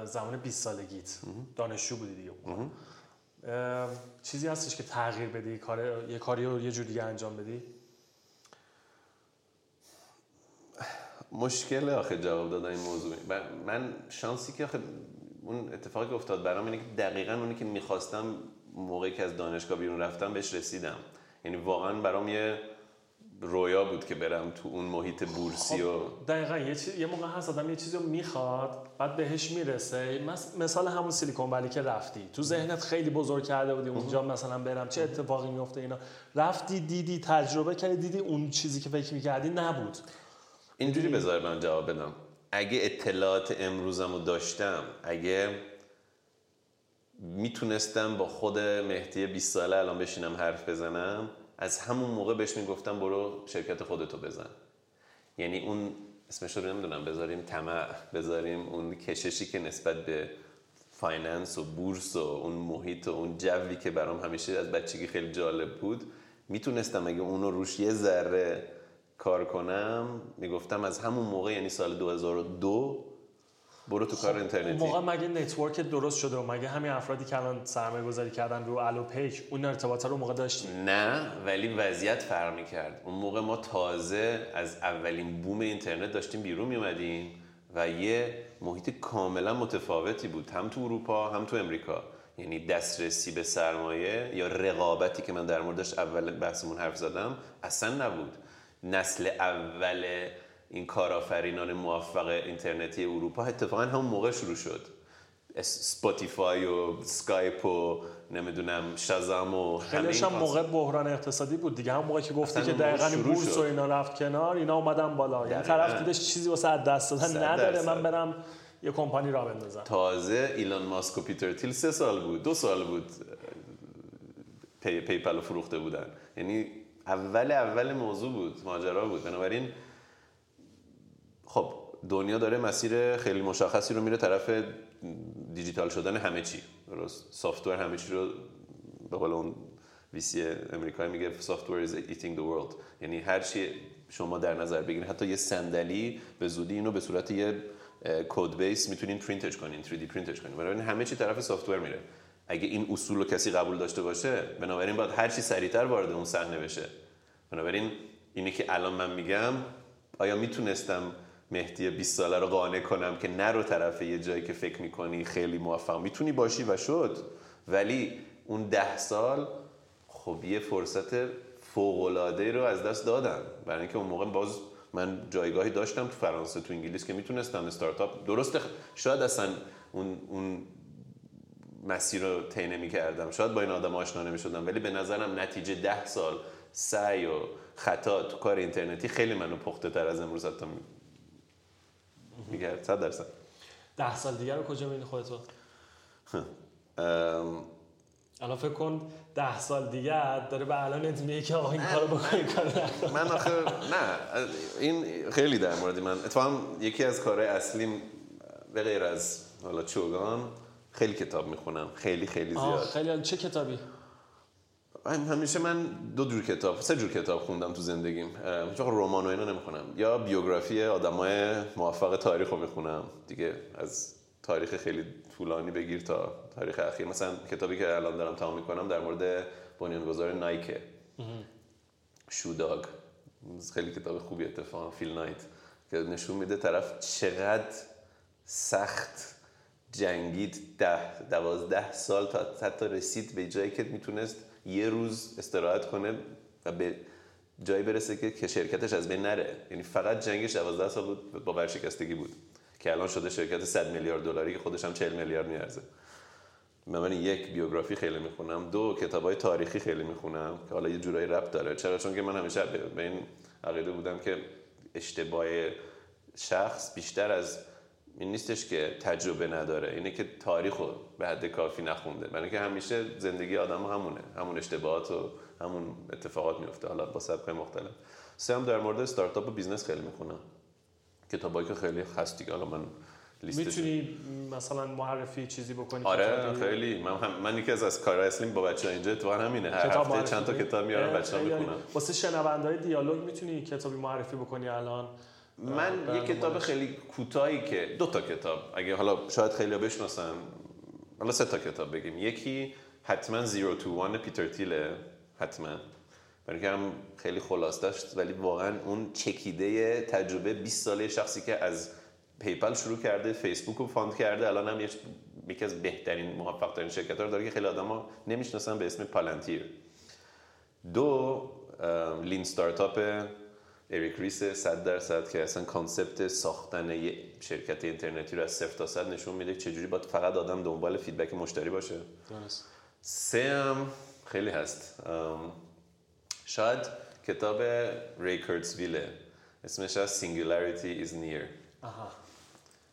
زمان 20 سالگیت دانشجو بودی دیگه. چیزی هستش که تغییر بدی کار یه کاری رو یه جور دیگه انجام بدی؟ مشکل آخه جواب دادن این موضوع. من شانسی که آخه اون اتفاقی که افتاد برام اینه که دقیقا اونی که می‌خواستم موقعی که از دانشگاه بیرون رفتم بهش رسیدم. یعنی واقعا برام یه رویا بود که برم تو اون محیط بورسی خب، و دقیقا یه, چیز، یه موقع هست آدم یه چیزی رو می‌خواد بعد بهش می‌رسه. مثال همون سیلیکون ولی که رفتی. تو ذهنت خیلی بزرگ کرده بودی اونجا مثلا برم چه اتفاقی میفته اینا. رفتی دیدی تجربه کردی دیدی اون چیزی که فکر می‌کردی نبود. اینجوری بذار من جواب بدم. اگه اطلاعات امروزم رو داشتم اگه می‌تونستم با خود مهدی 20 ساله الان بشینم حرف بزنم از همون موقع بهش می‌گفتم برو شرکت خودتو بزن. یعنی اون اسمش رو نمی‌دونم بذاریم طمع بذاریم اون کششی که نسبت به finance و بورس و اون محیط و اون جوی که برام همیشه از بچگی خیلی جالب بود می‌تونستم اگه اونو روش یه ذره کار کنم می‌گفتم از همون موقع یعنی سال 2002 برو تو کار خب، اینترنتی. موقع مگه network درست شده؟ و مگه همین افرادی که الان سرمایه گذاری کردن رو الو پیک اون ارتباط رو موقع داشتی؟ نه ولی وضعیت فرق کرد اون موقع ما تازه از اولین boom اینترنت داشتیم بیرون میومدیم و یه محیط کاملا متفاوتی بود. هم تو اروپا هم تو امریکا. یعنی دسترسی به سرمایه یا رقابتی که من در موردش اول بحثمون حرف زدم اصلا نبود. نسل اول این کارآفرینان موفق اینترنتی اروپا اتفاقا همون موقع شروع شد Spotify و سکایپ و نمی‌دونم Shazam و خیلیش هم موقع بحران اقتصادی بود دیگه هم موقع که گفتی که دقیقا این burst شد. و اینا رفت کنار اینا اومدن بالا یعنی. طرف دیدش چیزی واسه دست دادن نداره. من برم یه کمپانی راه بندازم تازه ایلان ماسک و پیتر تیل سه سال بود دو سال بود PayPal رو فروخته بودن یعنی اول اول موضوع بود ماجرا بود. بنابراین خب دنیا داره مسیر خیلی مشخصی رو میره طرف دیجیتال شدن همه چی. درست؟ software همه چی رو به قول اون VC امریکایی میگه software is eating the world. یعنی هر چی شما در نظر بگیرید حتی یه صندلی به زودی اینو به صورت یه کد بیس می‌تونین پرینتش کنین 3D پرینتش کنین. بنابراین همه چی طرف سافتور میره. اگه این اصول رو کسی قبول داشته باشه بنابراین باید هر چی سریعتر وارد اون صحنه بشه. بنابراین اینی که الان من میگم آیا می‌تونستم مهدی 20 ساله رو قانع کنم که نرو طرف یه جایی که فکر می‌کنی خیلی موفق؟ می‌تونی باشی و شد. ولی اون ده سال خب یه فرصت فوق‌العاده رو از دست دادم. برای اینکه اون موقع باز من جایگاهی داشتم تو فرانسه تو انگلیس که می‌تونستم استارتاپ درسته شاید اصلا اون, اون مسیر رو طی نمی کردم شاید با این آدم آشنا نمی شدم ولی به نظرم نتیجه ده سال سعی و خطا تو کار اینترنتی خیلی منو پخته تر از امروز حتی میگرد صد درصد. ده سال دیگر رو کجا می‌بینی خودتو؟ الان فکر کن ده سال دیگر داره به الان میگه که آقا این کارو بکن این کارو نکن من آخه نه این خیلی در مورد من. اتفاقا یکی از کارهای اصلیم به غیر از حالا چوگان خیلی کتاب می‌خونم. خیلی خیلی زیاد. خیلی. چه کتابی؟ هم- همیشه من دو جور کتاب سه جور کتاب خوندم تو زندگیم. هیچ وقت رمان و اینا نمی‌خونم. یا بیوگرافی آدمای موفق تاریخ رو می‌خونم. دیگه از تاریخ خیلی طولانی بگیر تا تاریخ اخیر. مثلا کتابی که الان دارم تمام می‌کنم در مورد بنیانگذار نایکه شوداگ خیلی کتاب خوبی اتفاقا. فیل نایت. که نشون میده طرف چقدر سخت جنگید ده دوازده سال تا حتی رسید به جایی که می‌تونست یه روز استراحت کنه و به جایی برسه که شرکتش از بین نره. یعنی فقط جنگش دوازده سال بود با ورشکستگی بود که الان شده شرکت 100 میلیارد دلاری که خودش هم 40 میلیارد میارزه. من یک بیوگرافی خیلی می‌خونم دو کتابای تاریخی خیلی می‌خونم که حالا یه جورایی ربط داره. چرا؟ چون که من همیشه به این عقیده بودم که اشتباه شخص بیشتر از این نیستش که تجربه نداره اینه که تاریخ رو به حد کافی نخونده. برای اینکه همیشه زندگی آدم همونه همون اشتباهات و همون اتفاقات میفته. حالا با سبکای مختلف. سه هم در مورد استارتاپ و business خیلی می‌خونم. کتابایی که خیلی هست دیگه. حالا من می‌تونی مثلا معرفی چیزی بکنی آره؟ خیلی. من هم من یکی از از کارهای اصلیم با بچه‌ها اینجا اتفاقا همینه. هر کتاب هفته چند تا؟ کتاب میارم بچه‌ها. می‌خونم واسه شنوندهای دیالوگ می‌تونی کتابی معرفی بکنی الان؟ من یه برنامه کتاب. خیلی کوتاهی که دو تا کتاب. اگه حالا شاید خیلی بشناسن حالا سه تا کتاب بگیم. یکی حتما Zero to One پیتر تیله حتما. برای اینکه هم خیلی خلاص داشت ولی واقعا اون چکیده تجربه 20 ساله شخصی که از PayPal شروع کرده فیسبوک رو fund کرده الان هم یه- یکی از بهترین موفق ترین شرکت رو داره که خیلی آدما نمی‌شناسن به اسم Palantir The Lean Startup اریک ریس 100 درصد که اصلا concept ساختن یه شرکت اینترنتی رو از صفر تا صد نشون میده چجوری باید فقط آدم دنبال feedback مشتری باشه. درست. سه هم خیلی هست. شاید کتاب ریکردز ویله اسمش از Singularity is Near. آها.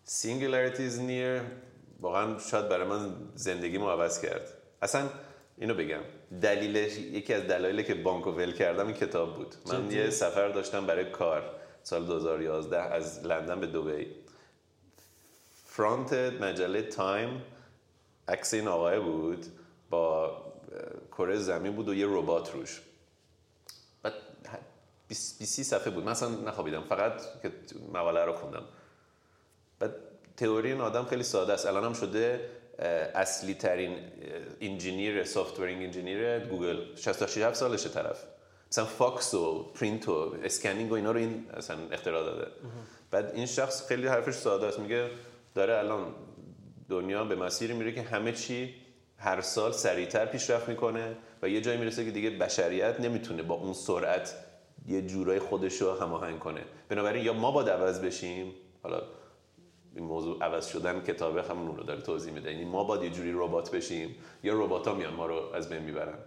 Singularity is Near واقعا شاید برای من زندگیمو عوض کرد. اصلا اینو بگم. دلیلش یکی از دلایلی که بانکو ول کردم این کتاب بود. من؟ یه سفر داشتم برای کار سال 2011 از لندن به دبی. front مجله تایم عکس این آقای بود با کره زمین بود و یه ربات روش. بعد 20 صفحه بود. من اصلا نخوابیدم فقط که مقاله رو خوندم. بعد تئوری این آدم خیلی ساده است. الان هم شده اصلی ترین engineer software engineer گوگل. 67 سالشه طرف. مثلا fax و پرینت و scanning و اینا رو این اصلا اختراع داده. بعد این شخص خیلی حرفش ساده است. میگه داره الان دنیا به مسیری میره که همه چی هر سال سریعتر پیشرفت می‌کنه و یه جایی می‌رسه که دیگه بشریت نمی‌تونه با اون سرعت یه جورای خودش رو هماهنگ کنه. بنابراین یا ما با عوض بشیم حالا این موضوع عوض شدن کتابه همون رو داره توضیح میده. یعنی ما باید یه جوری ربات بشیم. یا ربات ها میان ما رو از بین می‌برن.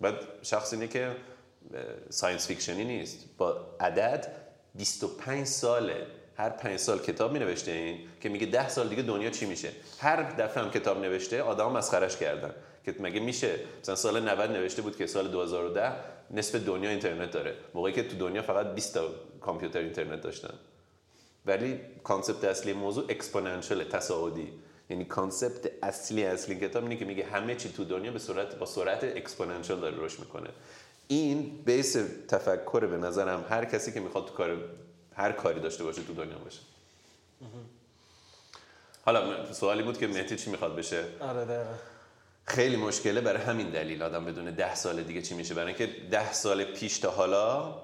بعد شخص اینه که science fiction ی نیست. با عدد 25 ساله. هر 5 سال کتاب می نوشته این که میگه 10 سال دیگه دنیا چی میشه؟ هر دفعه هم کتاب نوشته آدم مسخرش کردن. که مگه میشه؟ مثلا سال 90 نوشته بود که سال 2010 نصف دنیا اینترنت داره. موقعی که تو دنیا فقط 20 تا کامپیوتر اینترنت داشتن. ولی concept اصلی موضوع exponential تصاعدی. یعنی concept اصلی اصلی کتاب اینه که میگه همه چی تو دنیا به صورت با سرعت exponential داره رشد می‌کنه. این بیس تفکر به نظرم هر کسی که می‌خواد تو کار هر کاری داشته باشه تو دنیا باشه. حالا سوالی بود که مهدی چی می‌خواد بشه؟ آره دقیقا. خیلی مشکله برای همین دلیل آدم بدون ده سال دیگه چی میشه. برای اینکه ده سال پیش تا حالا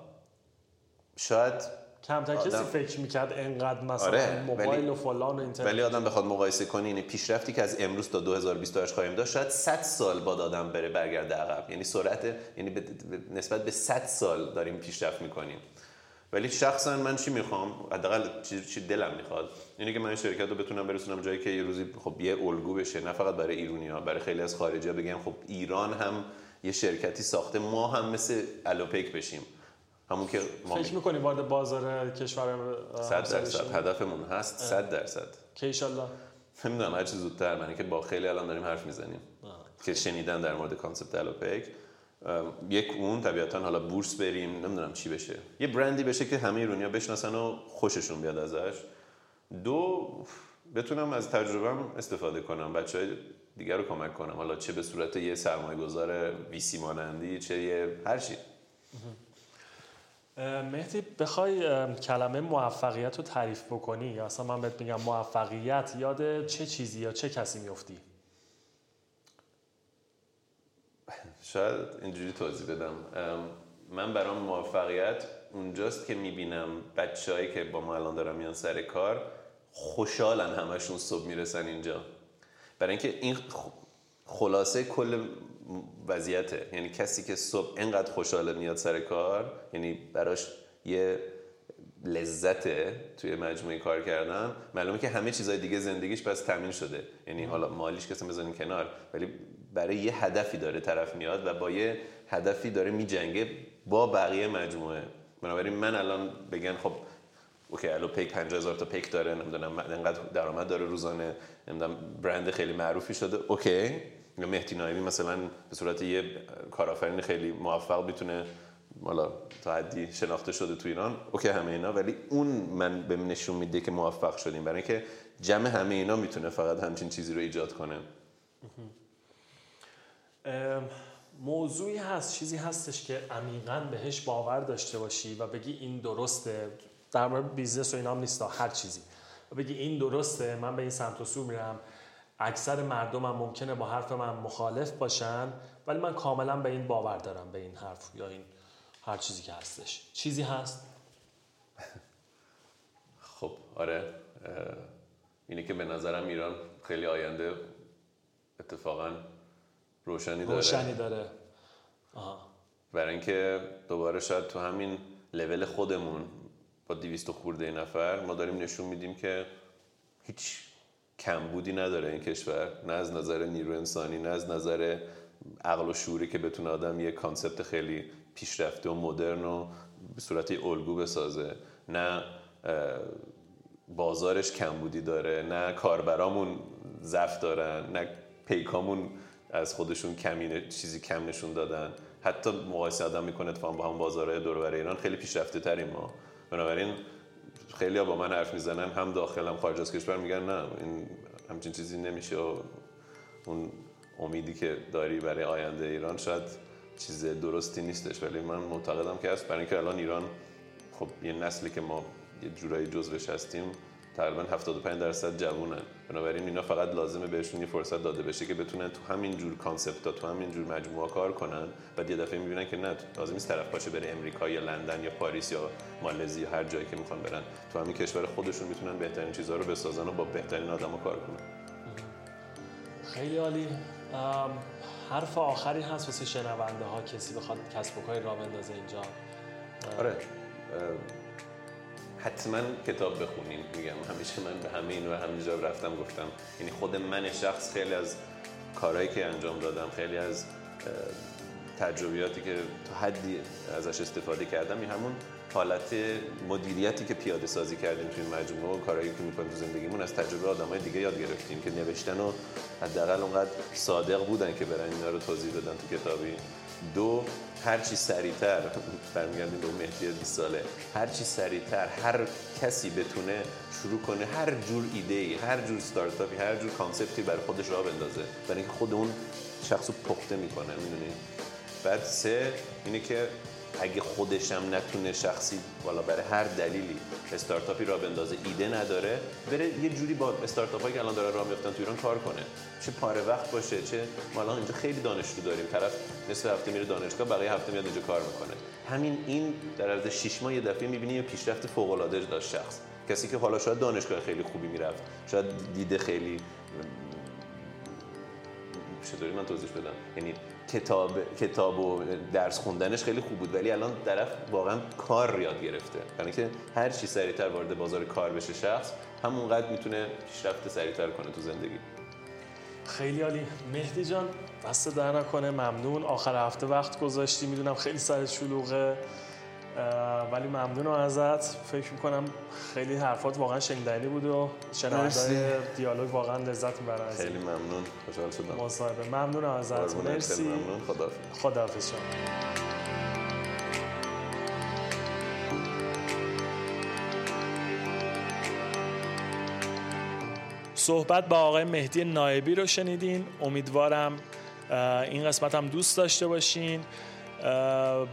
شاید کمتر کسی فکر می‌کرد انقدر مثلا آره، موبایل ولی- و فلان و اینترنت ولی آدم بخواد مقایسه کنی این پیشرفتی که از امروز تا 2028 خواهیم داشت شاید 100 سال بعد آدم بره برگرده عقب. یعنی سرعت یعنی به- به- نسبت به 100 سال داریم پیشرفت می‌کنیم. ولی شخصا من چی می‌خوام؟ حداقل چی, چی دلم می‌خواد؟ اینه که من این شرکت رو بتونم برسونم جایی که یه روزی خب یه الگو بشه نه فقط برای ایرونی ها برای خیلی از خارجی ها بگم خب ایران هم یه شرکتی ساخته ما هم مثل الوپیک بشیم. همون که ما فکر می‌کنی وارد بازار کشور صد درصد. هدفمون هست صد درصد. که ایشالله. نمی‌دونم هر چی زودتر. من که با خیلی الان داریم حرف می‌زنیم. که شنیدن در مورد concept الوپیک یک اون طبیعتا حالا بورس بریم نمی‌دونم چی بشه. یه برندی بشه که همه ایرونیا بشناسن و خوششون بیاد ازش. دو بتونم از تجربهم استفاده کنم. بچه های دیگر رو کمک کنم. حالا چه به صورت یه سرمایه گذار VC مانندی چه یه هر چی. مهدی بخوای کلمه موفقیت رو تعریف بکنی؟ یا اصلا من بهت میگم موفقیت یاد چه چیزی یا چه کسی میفتی؟ شاید اینجوری توضیح بدم. من برام موفقیت اونجاست که می‌بینم بچههایی که با ما الان دارن میان سر کار خوشحالن همشون صبح می‌رسن اینجا. برای اینکه این خلاصه کل وضعیته. یعنی کسی که صبح اینقدر خوشحاله میاد سر کار یعنی براش یه لذته توی مجموعه کار کردن. معلومه که همه چیزهای دیگه زندگیش بس تامین شده. یعنی حالا مالیش کسی بزنیم کنار ولی برای یه هدفی داره طرف میاد و با یه هدفی داره میجنگه با بقیه مجموعه. بنابراین من الان بگن خب OK الو پیک 50 هزار تا پیک داره نمی‌دونم انقدر درآمد داره روزانه نمی‌دونم برند خیلی معروفی شده OK. مهدی نایمی مثلا به صورت یه کارآفرین خیلی موفق می‌تونه حالا تا حدی شناخته شده تو ایران. OK همه اینا. ولی اون من به نشون میده که موفق شدیم. برای اینکه جمع همه اینا می‌تونه فقط همچین چیزی رو ایجاد کنه. موضوعی هست چیزی هستش که عمیقا بهش باور داشته باشی و بگی این درسته. در مورد business و اینا هم نیست هر چیزی. و بگی این درسته من به این سمت و سو میرم. اکثر مردم هم ممکنه با حرف من مخالف باشن ولی من کاملا به این باور دارم به این حرف یا این هر چیزی که هستش. چیزی هست؟ خب آره اینه که به نظرم ایران خیلی آینده اتفاقا روشنی داره. روشنی داره. آها. برای اینکه دوباره شاید تو همین لول خودمون با 200 خورده نفر ما داریم نشون میدیم که هیچ کمبودی نداره این کشور. نه از نظر نیرو انسانی نه از نظر عقل و شعوری که بتونه آدم یه کانسپت خیلی پیشرفته و مدرن و به صورت الگو بسازه. نه بازارش کمبودی داره نه کاربرامون ضعف دارن نه پیکامون از خودشون کمی چیزی کم نشون دادن. حتی مقایسه آدم می‌کنه اتفاقا با هم بازارهای دور ایران خیلی پیشرفته تریم ما. بنابراین خیلی با من حرف می‌زنن هم داخل هم خارج از کشور میگن نه این همچین چیزی نمیشه و اون امیدی که داری برای آینده ایران شاید چیز درستی نیستش. ولی من معتقدم که هست. برای اینکه الان ایران خب یه نسلی که ما یه جورایی جزوش هستیم تقریبا 75 درصد جوونن بنابراین اینا فقط لازمه بهشون یه فرصت داده بشه که بتونن تو همین جور concept تو همین جور مجموعه کار کنن. بعد یه دفعه می‌بینن که نه لازم نیست طرف باشه بره امریکا یا لندن یا پاریس یا مالزی یا هر جایی که می‌خوان برن. تو همین کشور خودشون می‌تونن بهترین چیزها رو بسازن و با بهترین آدما کار کنن. خیلی عالی. حرف آخری هست واسه شنونده ها کسی بخواد کسب و کاری را بندازه اینجا. آره. حتما کتاب بخونین میگم همیشه من به همه و همینجا رفتم گفتم. یعنی خود من شخص خیلی از کارهایی که انجام دادم خیلی از تجربیاتی که تا حدی ازش استفاده کردم این همون حالت مدیریتی که پیاده سازی کردیم توی مجموعه و کارهایی که می‌کنیم تو زندگیمون از تجربه آدمای دیگه یاد گرفتیم که نوشتن و حداقل اونقدر صادق بودن که برن اینا رو توضیح بدن تو کتابی. دو هر چی سریعتر برمیگردیم به مهدی 20 ساله هر چی سریعتر هر کسی بتونه شروع کنه هر جور ایده ای هر جور استارتاپی هر جور concept ی برای خودش راه بندازه. برای اینکه خود اون شخصو پخته می‌کنه می‌دونی؟ بعد سه اینه که اگه خودشم نتونه شخصی والا برای هر دلیلی استارتاپی راه بندازه ایده نداره بره یه جوری با استارتاپ که الان داره راه میفتن تو ایران کار کنه. چه پاره وقت باشه چه ما اینجا خیلی دانشجو داریم. طرف نصف هفته میره دانشگاه بقیه هفته میاد اینجا کار می‌کنه. همین این در عرض 6 ماه یه دفعه می‌بینی یه پیشرفت فوق العاده داشت شخص. کسی که حالا شاید دانشگاه خیلی خوبی می‌رفت شاید دیده خیلی چطوری من توضیح بدم؟ یعنی کتاب کتاب و درس خوندنش خیلی خوب بود ولی الان طرف واقعا کار یاد گرفته. یعنی که هر چی سریعتر وارد بازار کار بشه شخص همونقدر می‌تونه پیشرفت سریعتر کنه تو زندگی. خیلی عالی. مهدی جان دست در نکنه ممنون. آخر هفته وقت گذاشتی می‌دونم خیلی سر شلوغه. ولی ممنونم ازت. فکر می‌کنم خیلی حرفات واقعا شنیدنی بود و شنوندای دیالوگ واقعا لذت می‌برن خیلی ممنون. خوشحال شدم. مصاحبه. ممنونم ازت. مرسی. ممنون. خدا خداحافظ. شما. صحبت با آقای مهدی نایبی رو شنیدین. امیدوارم این قسمت هم دوست داشته باشین.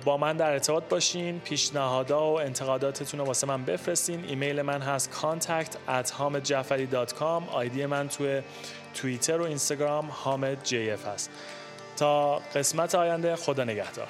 با من در ارتباط باشین پیشنهادها و انتقاداتتون رو واسه من بفرستین. ایمیل من هست contact at hamedjafari.com آیدی من توی توییتر و اینستاگرام حامد جی اف هست. تا قسمت آینده خدا نگهدار.